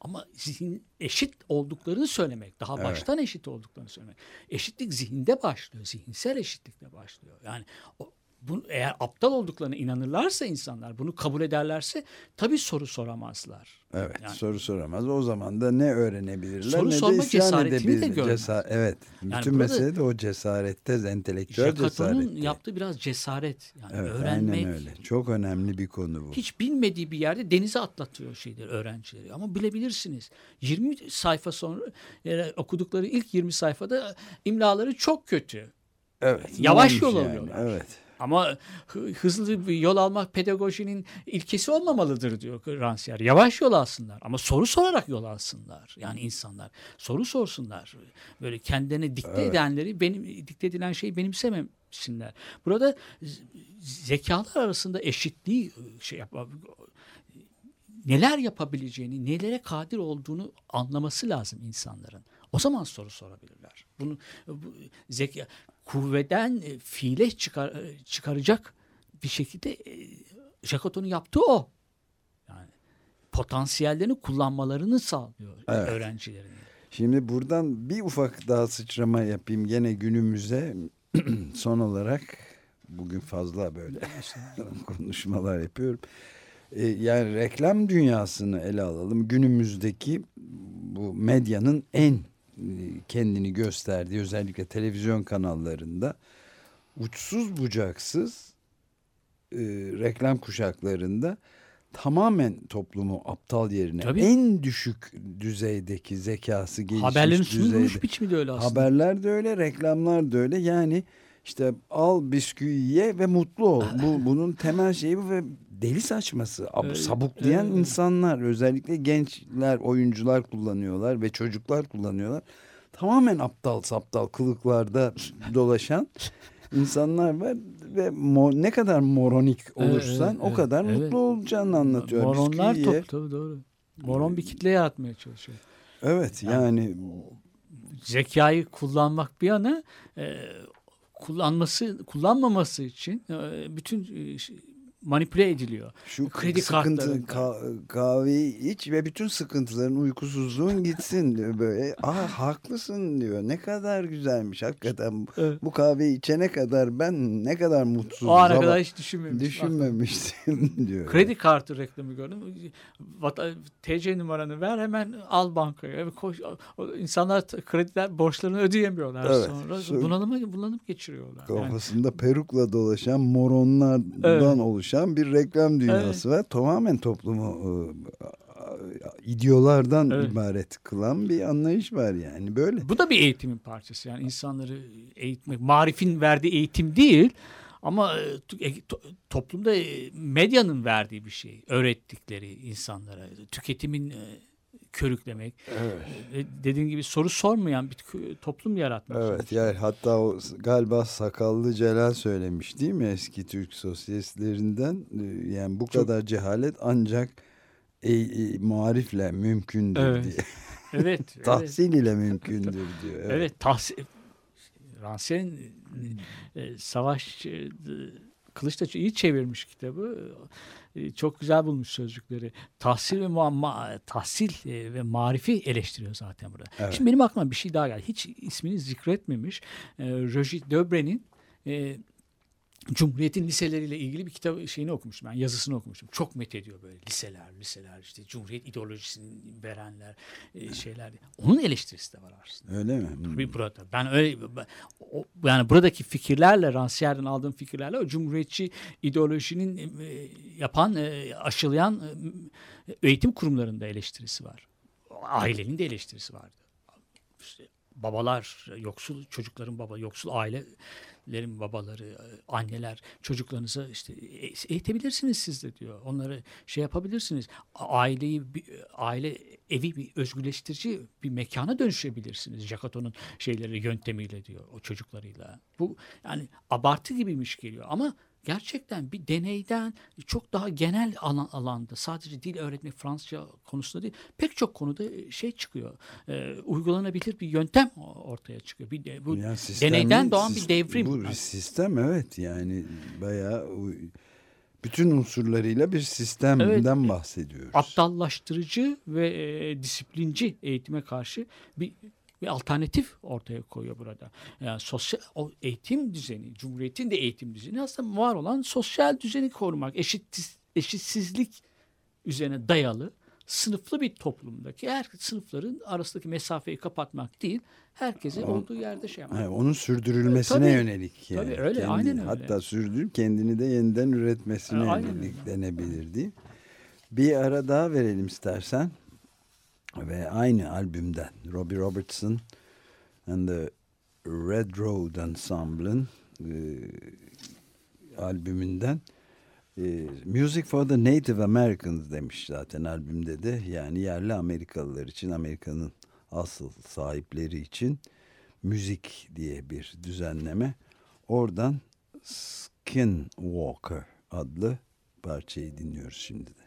ama zihin eşit olduklarını söylemek. Daha Evet. baştan eşit olduklarını söylemek. Eşitlik zihinde başlıyor. Zihinsel eşitlikle başlıyor. Yani o, bu, eğer aptal olduklarına inanırlarsa insanlar, bunu kabul ederlerse tabii soru soramazlar. Evet Yani- soru soramaz. O zaman da ne öğrenebilirler Soru ne de sorma isyan cesaretini de görmez. Cesa- evet. Yani Bütün burada- mesele de o cesarette, entelektüel cesarette. yaptığı biraz cesaret. Yani Evet öğrenmek. aynen öyle. Çok önemli bir konu bu. Hiç bilmediği bir yerde denize atlatıyor şeyleri öğrencileri. Ama bilebilirsiniz. 20 sayfa sonra yani okudukları ilk 20 sayfada imlaları çok kötü. evet. yavaş yol olmuş alıyorlar. Evet. Ama hı- hızlı bir yol almak pedagojinin ilkesi olmamalıdır diyor Rancière. Yavaş yol alsınlar ama soru sorarak yol alsınlar. Yani insanlar soru sorsunlar. Böyle kendilerine dikte Evet. edenleri benim dikte edilen şeyi benimsemesinler. Burada zekalar arasında eşitliği şey yap neler yapabileceğini, nelere kadir olduğunu anlaması lazım insanların. O zaman soru sorabilirler. Bunu bu, zeka kuvveden e, fiile çıkar, e, çıkaracak bir şekilde e, Jacoto'nun yaptığı o. Yani potansiyellerini kullanmalarını sağlıyor Evet. öğrencilerin. Şimdi buradan bir ufak daha sıçrama yapayım gene günümüze son olarak bugün fazla böyle konuşmalar yapıyorum. E, yani reklam dünyasını ele alalım. Günümüzdeki bu medyanın en kendini gösterdiği özellikle televizyon kanallarında uçsuz bucaksız e, reklam kuşaklarında tamamen toplumu aptal yerine Tabii. en düşük düzeydeki zekası gelişmiş Haberlerin düzeyde. sunulmuş biçimi de öyle aslında. Haberler de öyle, reklamlar da öyle. Yani işte al bisküvi ye ve mutlu ol. Bu bunun temel şeyi bu ve deli saçması. Ab- Evet, sabuklayan evet. insanlar, özellikle gençler, oyuncular kullanıyorlar ve çocuklar kullanıyorlar. Tamamen aptal saptal kılıklarda dolaşan insanlar var ve mo- ne kadar moronik Evet, olursan evet, o kadar evet. mutlu olacağını anlatıyor. Moronlar Bisküvi ye. top tabii doğru. Moron bir kitle yaratmaya çalışıyor. Evet yani Zekayı kullanmak bir yana e, kullanması kullanmaması için e, bütün e, manipüle ediliyor. Şu Kredi sıkıntı ka- kahveyi iç ve bütün sıkıntıların uykusuzluğun gitsin diyor böyle. Aa haklısın diyor. Ne kadar güzelmiş hakikaten. Evet. Bu kahveyi içene kadar ben ne kadar mutsuzum. O ana kadar hiç düşünmemiştim. düşünmemiştim diyor. Kredi kartı reklamı gördüm. TC numaranı ver hemen al bankaya. Koş, insanlar krediler borçlarını ödeyemiyorlar Evet. sonra. Sonra- Bunalıma bunalım geçiriyorlar. Yani, Kafasında perukla dolaşan moronlardan Evet. oluşan bir reklam dünyası var. Tamamen toplumu e, ideolardan Evet. ibaret kılan bir anlayış var yani böyle. bu da bir eğitimin parçası. Yani insanları eğitmek, marifin verdiği eğitim değil ama to- e, to- toplumda e, medyanın verdiği bir şey. Öğrettikleri insanlara, tüketimin körüklemek. E, Dediğin gibi soru sormayan bir toplum yaratmak. Evet yani hatta o galiba sakallı Celal söylemiş değil mi eski Türk sosyalistlerinden Ee, yani bu Çok- kadar cehalet ancak e, e, muarifle mümkündür Evet. diye. Evet. evet. Tahsil ile mümkündür diyor. Evet. Evet, tahsil. Ransel'in e, savaş e, Kılıçdaroğlu iyi çevirmiş kitabı. E, çok güzel bulmuş sözcükleri. Tahsil ve muamma, tahsil e, ve marifi eleştiriyor zaten burada. Evet. Şimdi benim aklıma bir şey daha geldi. Hiç ismini zikretmemiş. E, Roger Debre'nin e, Cumhuriyet'in liseleriyle ilgili bir kitap şeyini okumuştum. Ben yazısını okumuştum. Çok met ediyor böyle liseler, liseler işte Cumhuriyet ideolojisini verenler e, şeyler. Onun eleştirisi de var aslında. Öyle mi? Hmm. Bir burada. Ben öyle ben- o- yani buradaki fikirlerle Rancière'den aldığım fikirlerle o cumhuriyetçi ideolojinin e, yapan, e, aşılayan e, eğitim kurumlarında eleştirisi var. Ailenin de eleştirisi vardı. İşte babalar, yoksul çocukların baba, yoksul ailelerin babaları, e, anneler çocuklarınızı işte e- eğitebilirsiniz siz de diyor. Onları şey yapabilirsiniz. Aileyi bir- aile evi bir özgürleştirici bir mekana dönüşebilirsiniz. Jacotto'nun şeyleri yöntemiyle diyor o çocuklarıyla. Bu yani abartı gibiymiş geliyor ama gerçekten bir deneyden çok daha genel alan, alanda sadece dil öğretmek Fransızca konusunda değil pek çok konuda şey çıkıyor. Ee, uygulanabilir bir yöntem ortaya çıkıyor. Bir de, bu Yani sistemin- deneyden doğan bir devrim. Bu bir sistem evet yani bayağı bütün unsurlarıyla bir sistemden bahsediyoruz. aptallaştırıcı ve e, disiplinci eğitime karşı bir bir alternatif ortaya koyuyor burada. Yani sosyal o eğitim düzeni, cumhuriyetin de eğitim düzeni aslında var olan sosyal düzeni korumak, eşit eşitsizlik üzerine dayalı sınıflı bir toplumdaki her sınıfların arasındaki mesafeyi kapatmak değil, herkese O- olduğu yerde şey yapmak. Onun sürdürülmesine Tabii, yönelik yani. tabii, öyle, aynen öyle. Hatta sürdürüp kendini de yeniden üretmesine aynen yönelik öyle. denebilir değil. Bir ara daha verelim istersen. Ve aynı albümden Robbie Robertson and the Red Road Ensemble'ın e, albümünden e, Music for the Native Americans demiş zaten albümde de. Yani yerli Amerikalılar için, Amerika'nın asıl sahipleri için müzik diye bir düzenleme. Oradan Skinwalker adlı parçayı dinliyoruz şimdi de.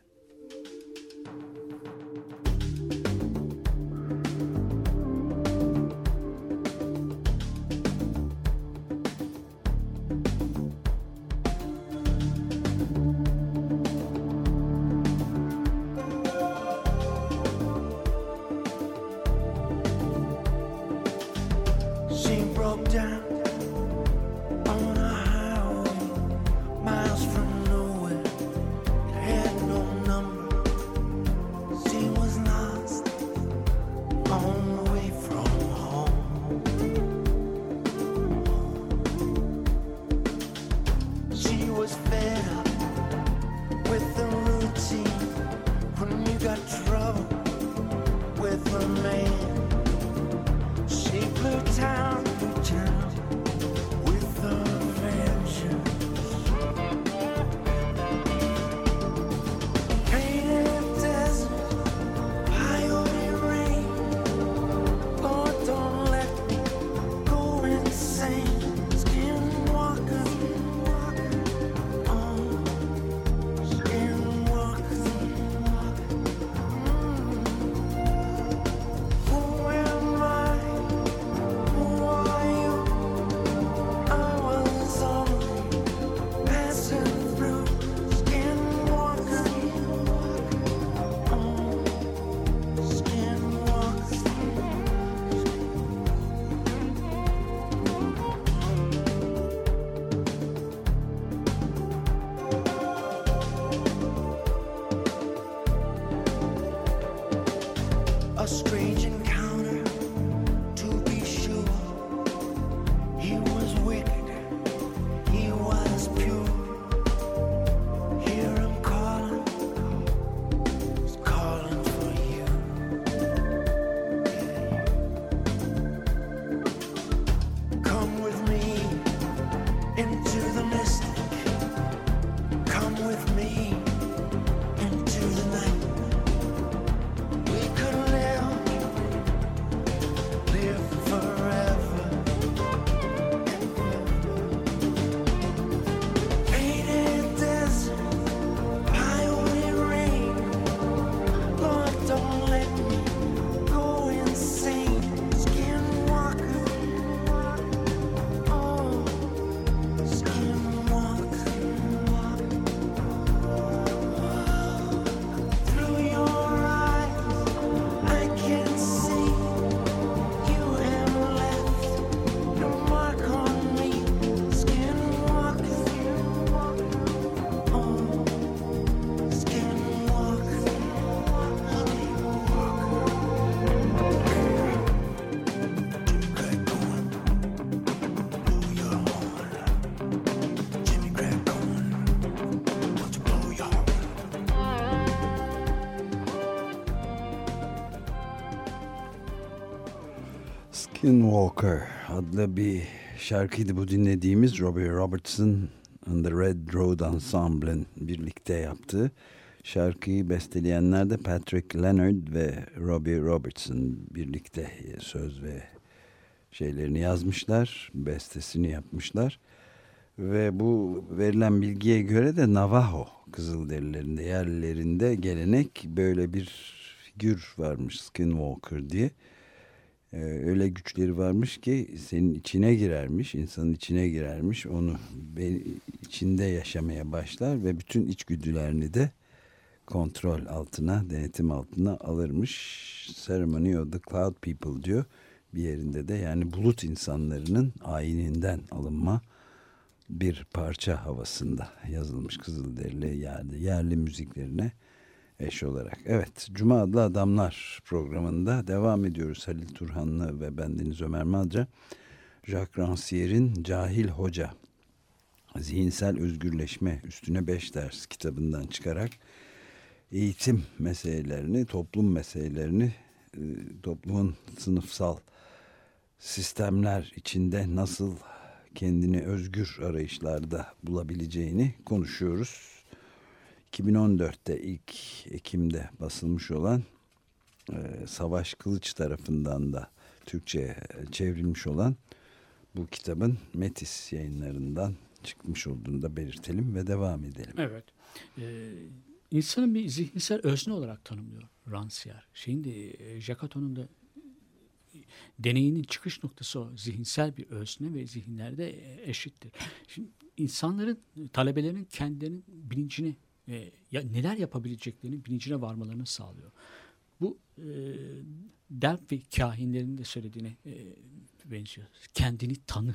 Skinwalker adlı bir şarkıydı bu dinlediğimiz Robbie Robertson and the Red Road Ensemble'ın birlikte yaptığı şarkıyı besteleyenler de Patrick Leonard ve Robbie Robertson birlikte söz ve şeylerini yazmışlar, bestesini yapmışlar. Ve bu verilen bilgiye göre de Navajo Kızılderililerinde yerlilerinde gelenek böyle bir figür varmış Skinwalker diye. Ee, öyle güçleri varmış ki senin içine girermiş, insanın içine girermiş. Onu içinde yaşamaya başlar ve bütün içgüdülerini de kontrol altına, denetim altına alırmış. Ceremony of the Cloud People diyor bir yerinde de. Yani bulut insanlarının ayininden alınma bir parça havasında yazılmış Kızılderili yerli, yerli müziklerine eş olarak. Evet, Cuma adlı Adamlar programında devam ediyoruz. Halil Turhanlı ve bendeniz Ömer Madra. Jacques Rancière'in Cahil Hoca, Zihinsel Özgürleşme Üstüne Beş Ders kitabından çıkarak eğitim meselelerini, toplum meselelerini, e, toplumun sınıfsal sistemler içinde nasıl kendini özgür arayışlarda bulabileceğini konuşuyoruz. 2014'te ilk Ekim'de basılmış olan e, Savaş Kılıç tarafından da Türkçe'ye çevrilmiş olan bu kitabın Metis yayınlarından çıkmış olduğunu da belirtelim ve devam edelim. Evet. Ee, insanın bir zihinsel özne olarak tanımlıyor Rancière. De e, Jacquard'ın da deneyinin çıkış noktası o. Zihinsel bir özne ve zihinlerde e, eşittir. Şimdi insanların, talebelerin kendilerinin bilincini, e, ya neler yapabileceklerini bilincine varmalarını sağlıyor. Bu e, Delphi kahinlerinin de söylediğine e, benziyor. Kendini tanı,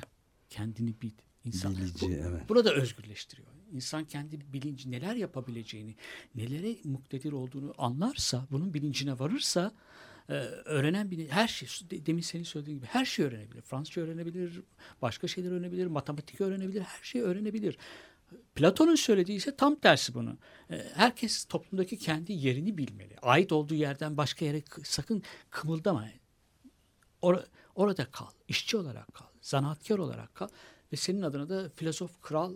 kendini bil. İnsan. Bilici, Bu- evet. Burada özgürleştiriyor. İnsan kendi bilinci neler yapabileceğini, nelere muktedir olduğunu anlarsa, bunun bilincine varırsa e, öğrenen bir her şey de- demin senin söylediğin gibi her şey öğrenebilir. Fransızca öğrenebilir, başka şeyler öğrenebilir, matematik öğrenebilir, her şeyi öğrenebilir. Platon'un söylediği ise tam tersi bunu. E, Herkes toplumdaki kendi yerini bilmeli. Ait olduğu yerden başka yere kı- sakın kımıldama. Or- orada kal. işçi olarak kal. Zanaatkar olarak kal. Ve senin adına da filozof, kral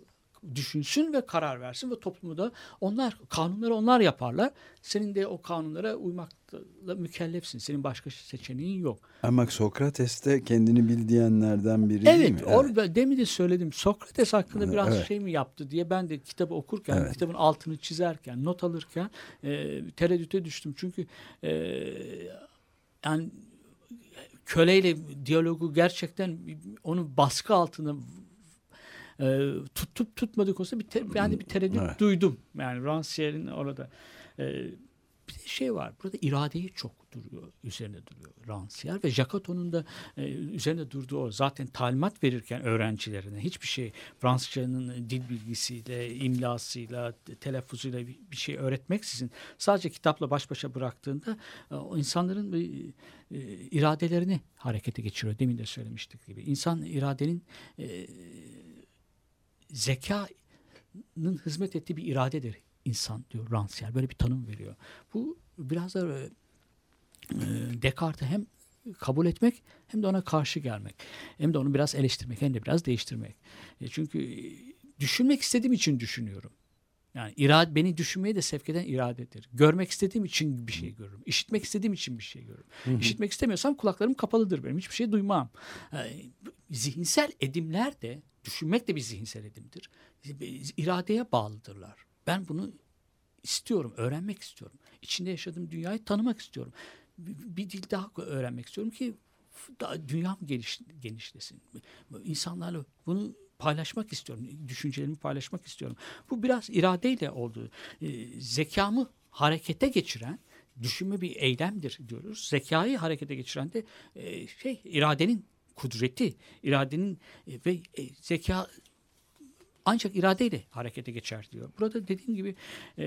düşünsün ve karar versin ve toplumu da onlar kanunları onlar yaparlar. Senin de o kanunlara uymakla mükellefsin. Senin başka seçeneğin yok. Ama Sokrates de kendini bil diyenlerden biri değil mi? Evet, or demin de söyledim. Sokrates hakkında biraz Evet. şey mi yaptı diye ben de kitabı okurken, Evet. kitabın altını çizerken, not alırken e, tereddüte düştüm. Çünkü e, yani köleyle diyalogu gerçekten onun baskı altında e, tutup tutmadığı konusunda bir te- de bir tereddüt Evet. duydum. Yani Rancière'in orada e, bir de şey var. Burada iradeyi çok duruyor, üzerine duruyor Rancière ve Jacoto'nun da e, üzerine durduğu o. Zaten talimat verirken öğrencilerine hiçbir şey Fransızcanın dil bilgisiyle, imlasıyla, telaffuzuyla bir, bir şey öğretmeksizin sadece kitapla baş başa bıraktığında e, o insanların e, iradelerini harekete geçiriyor. Demin de söylemiştik gibi. İnsan iradenin e, zekanın hizmet ettiği bir iradedir insan diyor Rancière. Böyle bir tanım veriyor. Bu biraz da e, e, Descartes'i hem kabul etmek hem de ona karşı gelmek. Hem de onu biraz eleştirmek hem de biraz değiştirmek. E, çünkü e, düşünmek istediğim için düşünüyorum. Yani irade, beni düşünmeye de sevk eden iradedir. Görmek istediğim için bir şey görürüm. İşitmek istediğim için bir şey görürüm. İşitmek istemiyorsam kulaklarım kapalıdır benim. Hiçbir şey duymam. Ee, zihinsel edimler de, düşünmek de bir zihinsel edimdir. İradeye bağlıdırlar. Ben bunu istiyorum, öğrenmek istiyorum. İçinde yaşadığım dünyayı tanımak istiyorum. Bir, dil daha öğrenmek istiyorum ki dünyam geniş, genişlesin. İnsanlarla bunu paylaşmak istiyorum. Düşüncelerimi paylaşmak istiyorum. Bu biraz iradeyle oldu. Ee, zekamı harekete geçiren düşünme bir eylemdir diyoruz. Zekayı harekete geçiren de e, şey iradenin kudreti, iradenin e, ve e, zeka ancak iradeyle harekete geçer diyor. Burada dediğim gibi e,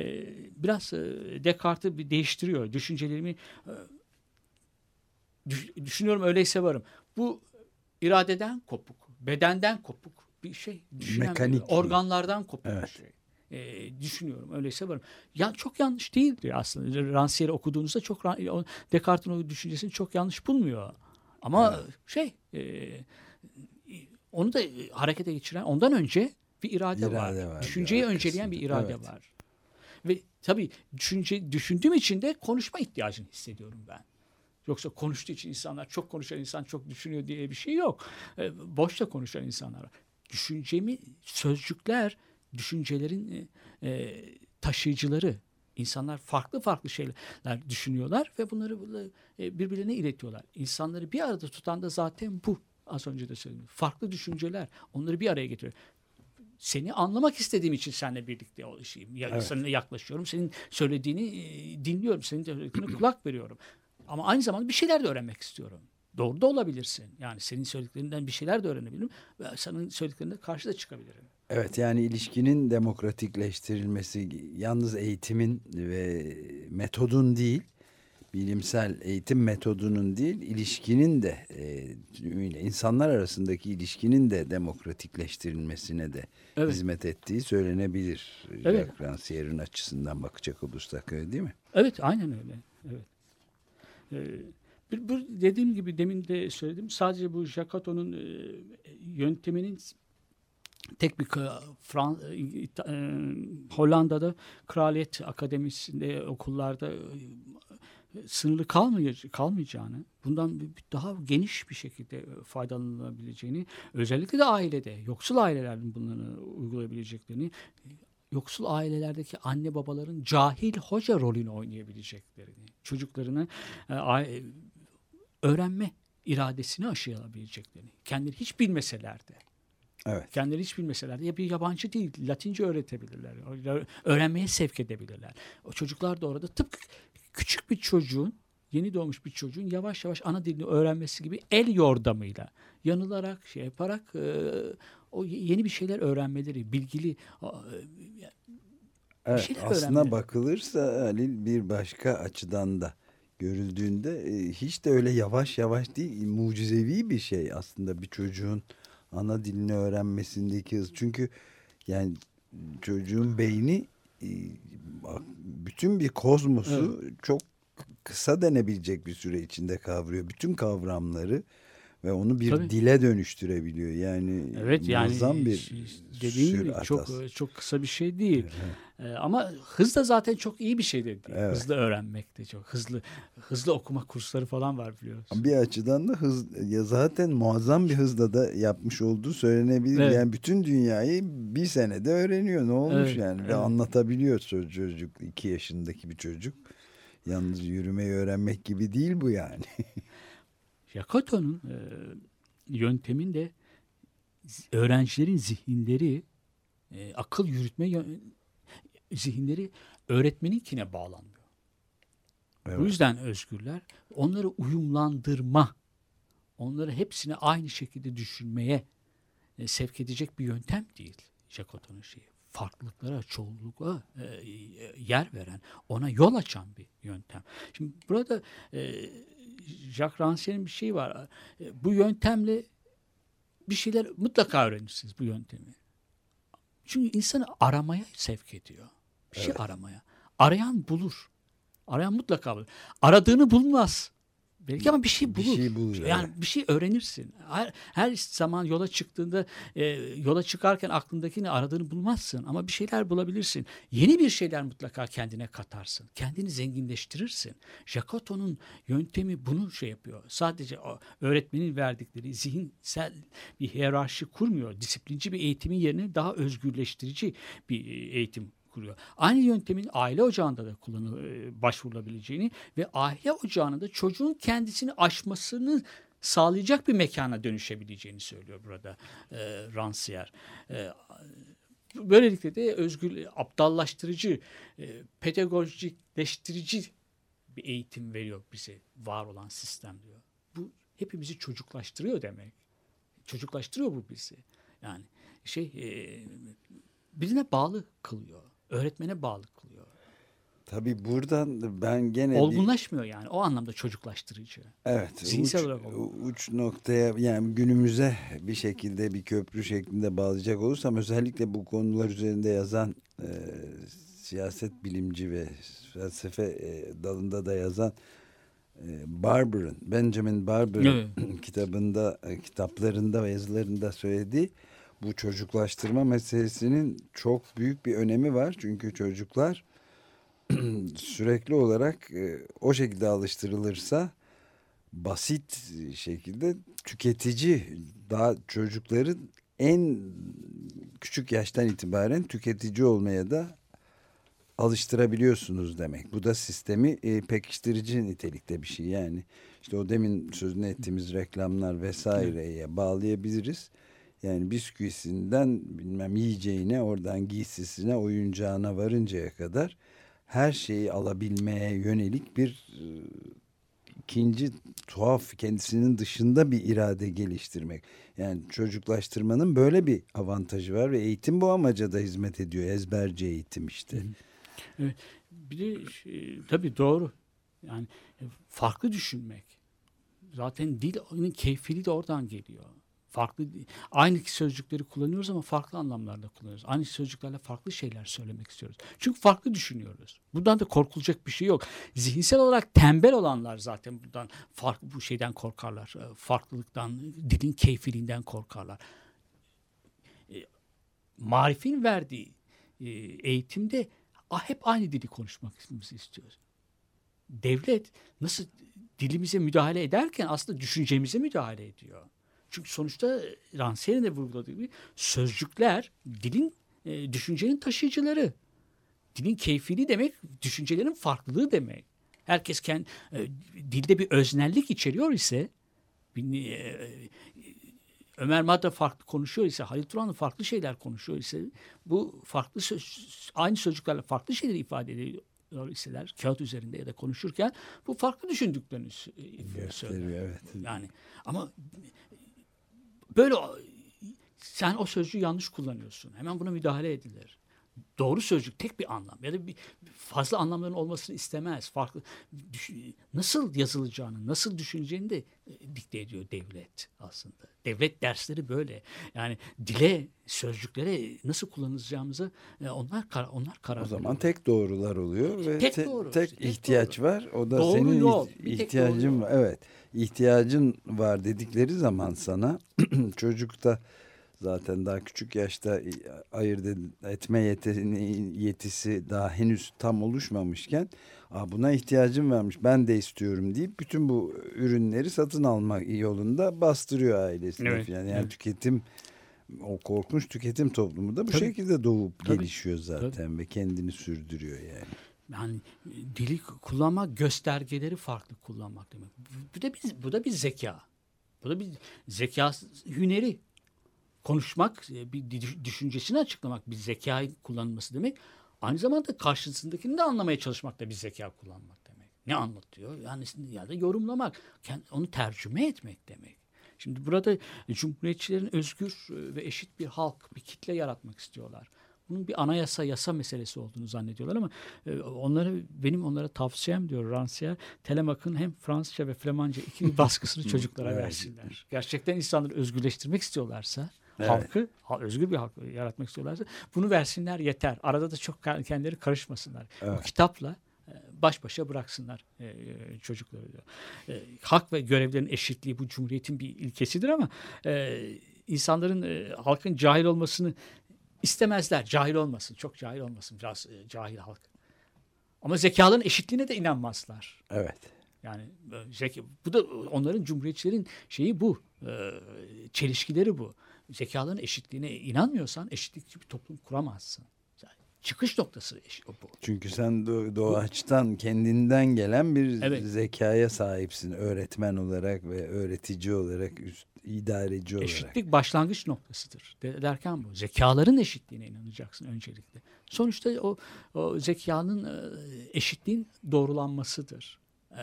biraz e, Descartes'i bir değiştiriyor. Düşüncelerimi e, düş- düşünüyorum öyleyse varım. Bu iradeden kopuk, bedenden kopuk bir şey. Düşünen, Mekanik. organlardan kopuk Evet. bir şey. E, düşünüyorum öyleyse varım. Ya çok yanlış değildir aslında. Rancière'i okuduğunuzda çok Descartes'in o düşüncesini çok yanlış bulmuyor. Ama şey e, onu da e, harekete geçiren ondan önce bir irade, İrade var. var Düşünceyi arkasında. önceleyen bir irade Evet. var. Ve tabii düşünce düşündüğüm için de konuşma ihtiyacını hissediyorum ben. Yoksa konuştuğu için insanlar çok konuşan insan çok düşünüyor diye bir şey yok. E, boşta konuşan insanlar var. Düşüncemi sözcükler düşüncelerin e, e, taşıyıcıları. İnsanlar farklı farklı şeyler düşünüyorlar ve bunları e, birbirlerine iletiyorlar. İnsanları bir arada tutan da zaten bu. Az önce de söyledim. Farklı düşünceler onları bir araya getiriyor. Seni anlamak istediğim için seninle birlikte o şeyim. Ya, Evet. Seninle yaklaşıyorum. Senin söylediğini e, dinliyorum. Senin söylediklerine kulak veriyorum. Ama aynı zamanda bir şeyler de öğrenmek istiyorum. Doğru da olabilirsin. Yani senin söylediklerinden bir şeyler de öğrenebilirim. Ve senin söylediklerinden karşı da çıkabilirim. Evet yani ilişkinin demokratikleştirilmesi yalnız eğitimin ve metodun değil, bilimsel eğitim metodunun değil, ilişkinin de e, insanlar arasındaki ilişkinin de demokratikleştirilmesine de Evet. hizmet ettiği söylenebilir. Evet. Rancière'in açısından bakacak olursak öyle değil mi? Evet aynen öyle. Evet. Ee, bir, bir dediğim gibi demin de söyledim. Sadece bu Jacato'nun e, yönteminin tek bir Fran, e, e, Hollanda'da Kraliyet Akademisi'nde okullarda e, sınırlı kalmayacağını, kalmayacağını, bundan daha geniş bir şekilde e, faydalanabileceğini, özellikle de ailede, yoksul ailelerin bunları uygulayabileceklerini, yoksul ailelerdeki anne babaların cahil hoca rolünü oynayabileceklerini, çocuklarına a- e, öğrenme iradesini aşılayabileceklerini, kendileri hiç bilmeseler de, Evet. kendileri hiç bilmeseler de ya bir yabancı değil, Latince öğretebilirler, öğrenmeye sevk edebilirler. O çocuklar da orada tıpkı küçük bir çocuğun, yeni doğmuş bir çocuğun yavaş yavaş ana dilini öğrenmesi gibi el yordamıyla, yanılarak, şey yaparak e, o yeni bir şeyler öğrenmeleri, bilgili, a- Evet, aslında öğrenmeli. bakılırsa Halil bir başka açıdan da görüldüğünde e, hiç de öyle yavaş yavaş değil mucizevi bir şey aslında bir çocuğun ana dilini öğrenmesindeki hız. Çünkü yani çocuğun beyni e, bütün bir kozmosu çok kısa denebilecek bir süre içinde kavruyor. Bütün kavramları ve onu bir Tabii. dile dönüştürebiliyor. Yani Evet yani muazzam bir ş- dediğin gibi çok çok kısa bir şey değil. Ee, ama hız da zaten çok iyi bir şey de değil. Evet. Hızlı öğrenmek de çok hızlı hızlı okuma kursları falan var biliyoruz. Bir açıdan da hız ya zaten muazzam bir hızla da yapmış olduğu söylenebilir. Evet. Yani bütün dünyayı bir senede öğreniyor. Ne olmuş Evet, yani? Ve evet. anlatabiliyor ço- çocuk. iki yaşındaki bir çocuk. Yalnız yürümeyi öğrenmek gibi değil bu yani. Yakoto'nun e, yönteminde öğrencilerin zihinleri e, akıl yürütme zihinleri öğretmeninkine bağlanmıyor. Bu Evet. yüzden özgürler onları uyumlandırma, onları hepsini aynı şekilde düşünmeye e, sevk edecek bir yöntem değil. Jacoto'nun şeyi. Farklılıklara, çoğunlukla e, e, yer veren, ona yol açan bir yöntem. Şimdi burada e, Jacques Rancière'in bir şeyi var. E, bu yöntemle bir şeyler mutlaka öğrenirsiniz bu yöntemi. Çünkü insanı aramaya sevk ediyor. Bir şey aramaya. Arayan bulur. Arayan mutlaka bulur. Aradığını bulmaz. Belki ama bir şey Bir bulur. şey bulur, Yani evet. bir şey öğrenirsin. Her, her zaman yola çıktığında e, yola çıkarken aklındakini aradığını bulmazsın ama bir şeyler bulabilirsin. Yeni bir şeyler mutlaka kendine katarsın. Kendini zenginleştirirsin. Jacoto'nun yöntemi bunu şey yapıyor. Sadece o öğretmenin verdikleri zihinsel bir hiyerarşi kurmuyor. Disiplinci bir eğitimin yerine daha özgürleştirici bir e, eğitim kuruyor. Aynı yöntemin aile ocağında da kullanı e, başvurulabileceğini ve aile ocağında da çocuğun kendisini aşmasını sağlayacak bir mekana dönüşebileceğini söylüyor burada e, Rancière. E, böylelikle de özgür, aptallaştırıcı, e, pedagojikleştirici bir eğitim veriyor bize var olan sistem diyor. Bu hepimizi çocuklaştırıyor demek. Çocuklaştırıyor bu bizi. Yani şey e, birine bağlı kılıyor. Öğretmene bağlı kılıyor. Tabii buradan ben gene bir, Olgunlaşmıyor yani. O anlamda çocuklaştırıcı. evet zihinsel uç, olarak uç noktaya yani günümüze bir şekilde bir köprü şeklinde bağlayacak olursam özellikle bu konular üzerinde yazan e, siyaset bilimci ve felsefe e, dalında da yazan e, Barber'ın Benjamin Barber'ın kitabında e, kitaplarında ve yazılarında söylediği bu çocuklaştırma meselesinin çok büyük bir önemi var. Çünkü çocuklar sürekli olarak e, o şekilde alıştırılırsa basit şekilde tüketici daha çocukların en küçük yaştan itibaren tüketici olmaya da alıştırabiliyorsunuz demek. Bu da sistemi e, pekiştirici nitelikte bir şey yani. İşte o demin sözünü ettiğimiz reklamlar vesaireye bağlayabiliriz. Yani bisküvisinden bilmem yiyeceğine oradan giysisine oyuncağına varıncaya kadar her şeyi alabilmeye yönelik bir e, ikinci tuhaf kendisinin dışında bir irade geliştirmek. Yani çocuklaştırmanın böyle bir avantajı var ve eğitim bu amaca da hizmet ediyor. Ezberci eğitim işte. Bir de e, tabii doğru. Yani e, farklı düşünmek. Zaten dilin keyfiliği de oradan geliyor. Farklı aynı sözcükleri kullanıyoruz ama farklı anlamlarda kullanıyoruz. Aynı sözcüklerle farklı şeyler söylemek istiyoruz. Çünkü farklı düşünüyoruz. Bundan da korkulacak bir şey yok. Zihinsel olarak tembel olanlar zaten bundan farklı bu şeyden korkarlar. E, Farklılıktan, dilin keyfiliğinden korkarlar. E, Marifin verdiği e, eğitimde hep aynı dili konuşmamızı istiyoruz. Devlet nasıl dilimize müdahale ederken aslında düşüncemize müdahale ediyor. Çünkü sonuçta Rancière'in de vurguladığı gibi sözcükler dilin, e, düşüncenin taşıyıcıları. Dilin keyfiliği demek, düşüncelerin farklılığı demek. Herkes kendi, e, dilde bir öznellik içeriyor ise, bir, e, Ömer Madra farklı konuşuyor ise, Halil Turanlı farklı şeyler konuşuyor ise, bu farklı söz, aynı sözcüklerle farklı şeyleri ifade ediyor iseler, kağıt üzerinde ya da konuşurken bu farklı düşündüklerini sö- söylüyor. Evet. Yani ama böyle sen o sözcüğü yanlış kullanıyorsun. Hemen buna müdahale edilir. doğru sözcük tek bir anlam ya da bir fazla anlamların olmasını istemez. Farklı düş- nasıl yazılacağını, nasıl düşüneceğini de dikte ediyor devlet aslında. Devlet dersleri böyle. Yani dile, sözcüklere nasıl kullanacağımızı e, onlar kar- onlar karar O zaman veriyor. tek doğrular oluyor ve Tek te- doğru, tek tek ihtiyaç doğru. var. O da Doğru senin yol, ihtiyacın var. Evet. ihtiyacın var dedikleri zaman sana çocukta zaten daha küçük yaşta ayırt ed- etme yetisi daha henüz tam oluşmamışken Aa, buna ihtiyacım varmış ben de istiyorum deyip bütün bu ürünleri satın almak yolunda bastırıyor ailesini. Evet, Yani, yani evet. tüketim o korkunç tüketim toplumu da bu Tabii. şekilde doğup Tabii. gelişiyor zaten ve kendini sürdürüyor yani. yani e, dili kullanmak göstergeleri farklı kullanmak demek. Bu da bir bu da bir zeka. Bu da bir zeka hüneri. Konuşmak, e, bir düşüncesini açıklamak, bir zekayı kullanılması demek. Aynı zamanda karşısındakini de anlamaya çalışmak da bir zeka kullanmak demek. Ne anlatıyor? Yani ya da yorumlamak, onu tercüme etmek demek. Şimdi burada cumhuriyetçilerin özgür e, ve eşit bir halk, bir kitle yaratmak istiyorlar. Bunun bir anayasa, yasa meselesi olduğunu zannediyorlar ama e, onları benim onlara tavsiyem diyor Rancière, Telemak'ın hem Fransızca ve Flamanca iki baskısını çocuklara versinler. Gerçekten insanları özgürleştirmek istiyorlarsa, Evet. halkı, ha- özgür bir halk yaratmak istiyorlarsa bunu versinler yeter. Arada da çok kendileri karışmasınlar. Evet. Bu kitapla e, baş başa bıraksınlar e, çocukları diyor. E, hak ve görevlerin eşitliği bu cumhuriyetin bir ilkesidir ama e, insanların e, halkın cahil olmasını istemezler. Cahil olmasın, çok cahil olmasın biraz e, cahil halk. Ama zekaların eşitliğine de inanmazlar. Evet. Yani bu da onların cumhuriyetçilerin şeyi bu. e, çelişkileri bu. Zekaların eşitliğine inanmıyorsan eşitlikçi bir toplum kuramazsın. Yani çıkış noktası bu. Çünkü sen do- doğaçtan kendinden gelen bir Evet. zekaya sahipsin. Öğretmen olarak ve öğretici olarak, üst, idareci olarak. Eşitlik başlangıç noktasıdır. De- derken bu. Zekaların eşitliğine inanacaksın öncelikle. Sonuçta o, o zekanın eşitliğin doğrulanmasıdır. E,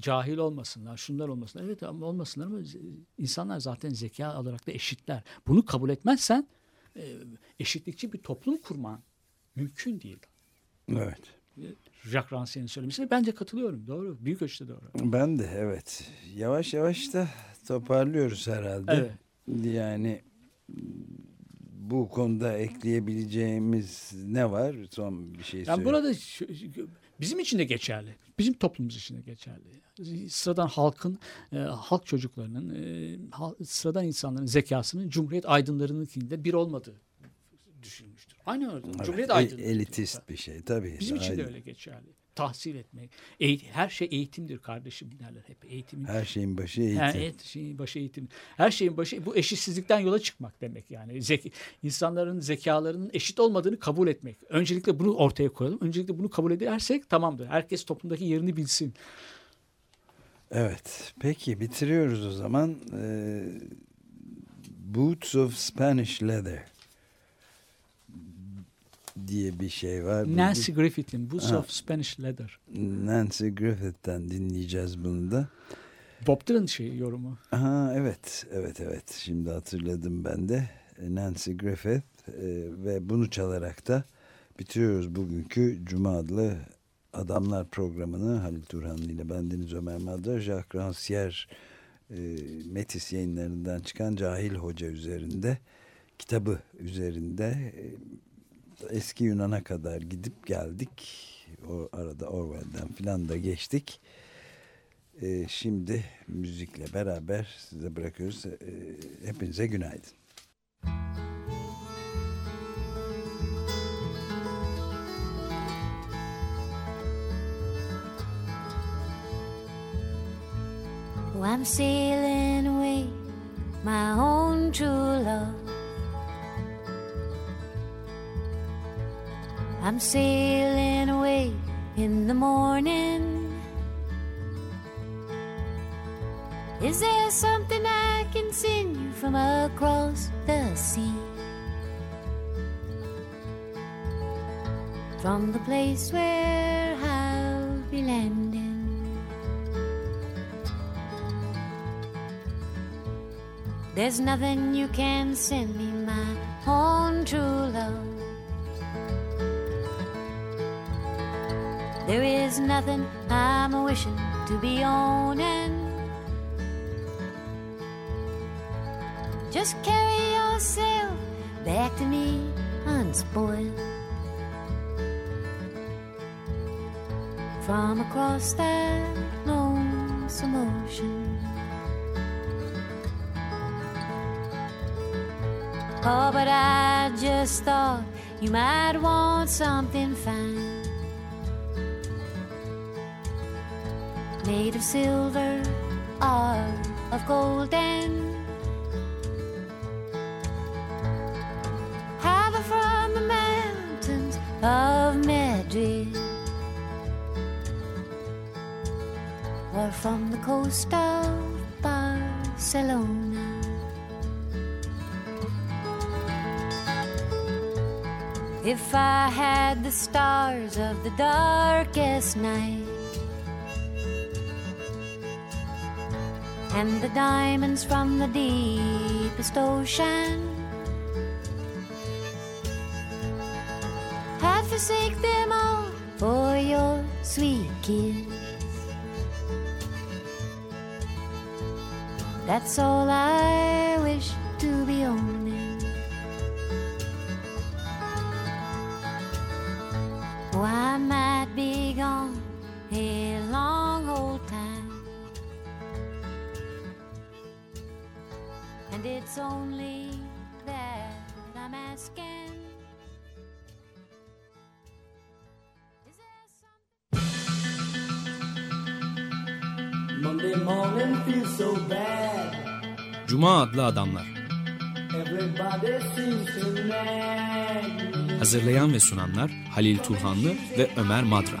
cahil olmasınlar, şunlar olmasınlar. Evet ama olmasınlar ama insanlar zaten zeka olarak da eşitler. Bunu kabul etmezsen e, eşitlikçi bir toplum kurman mümkün değil. Evet. Jacques Rancière'in söylemesi bence katılıyorum. Doğru. Büyük ölçüde doğru. Ben de evet. Yavaş yavaş da toparlıyoruz herhalde. Evet. Yani bu konuda ekleyebileceğimiz ne var? Son bir şey Yani söyle. burada bizim için de geçerli. Bizim toplumumuz için de geçerli. Sıradan halkın, e, halk çocuklarının, e, sıradan insanların zekasının Cumhuriyet aydınlarınınkinde bir olmadığı düşünmüştür. Aynı öyle. Evet, Cumhuriyet e- aydınları. elitist bir şey tabii. Bizim için de Aydın. öyle geçerli. Tahsil etmek. eğit- her şey eğitimdir kardeşim derler hep. Eğitimin Her şeyin başı eğitim. her evet, şeyin başı eğitim. Her şeyin başı bu eşitsizlikten yola çıkmak demek yani. Zeki, insanların zekalarının eşit olmadığını kabul etmek. Öncelikle bunu ortaya koyalım. Öncelikle bunu kabul edersek tamamdır. Herkes toplumdaki yerini bilsin. Evet. Peki bitiriyoruz o zaman. Ee, Boots of Spanish Leather diye bir şey var. Nancy Griffith'in Boots of Spanish Leather. Nancy Griffith'ten dinleyeceğiz bunu da. Bob Dylan şeyi yorumu. Aha, evet, evet, evet. Şimdi hatırladım ben de. Nancy Griffith e, ve bunu çalarak da bitiriyoruz bugünkü Cuma adlı Adamlar programını Halil Turhanlı ile bendeniz Ömer Madra, Jacques Rancière e, Metis yayınlarından çıkan Cahil Hoca üzerinde kitabı üzerinde e, eski Yunan'a kadar gidip geldik. O arada Orwell'den filan da geçtik. Ee, şimdi müzikle beraber size bırakıyoruz. Ee, hepinize günaydın. Oh, I'm sailing away, my own true love. I'm sailing away in the morning. Is there something I can send you from across the sea? From the place where I'll be landing. There's nothing you can send me, my own true love. There is nothing I'm wishing to be owning. Just carry yourself back to me unspoiled. From across that lonesome ocean. Oh, but I just thought you might want something fine. Made of silver or of golden. Have it from the mountains of Madrid. Or from the coast of Barcelona. If I had the stars of the darkest night and the diamonds from the deepest ocean, I'd forsake them all for your sweet kiss. That's all I wish to be owning. Oh, I might be gone a long And it's only that I'm asking. Is there something? Monday morning feels so bad. Cuma adlı adamlar. Hazırlayan ve sunanlar Halil Turhanlı ve Ömer Madra.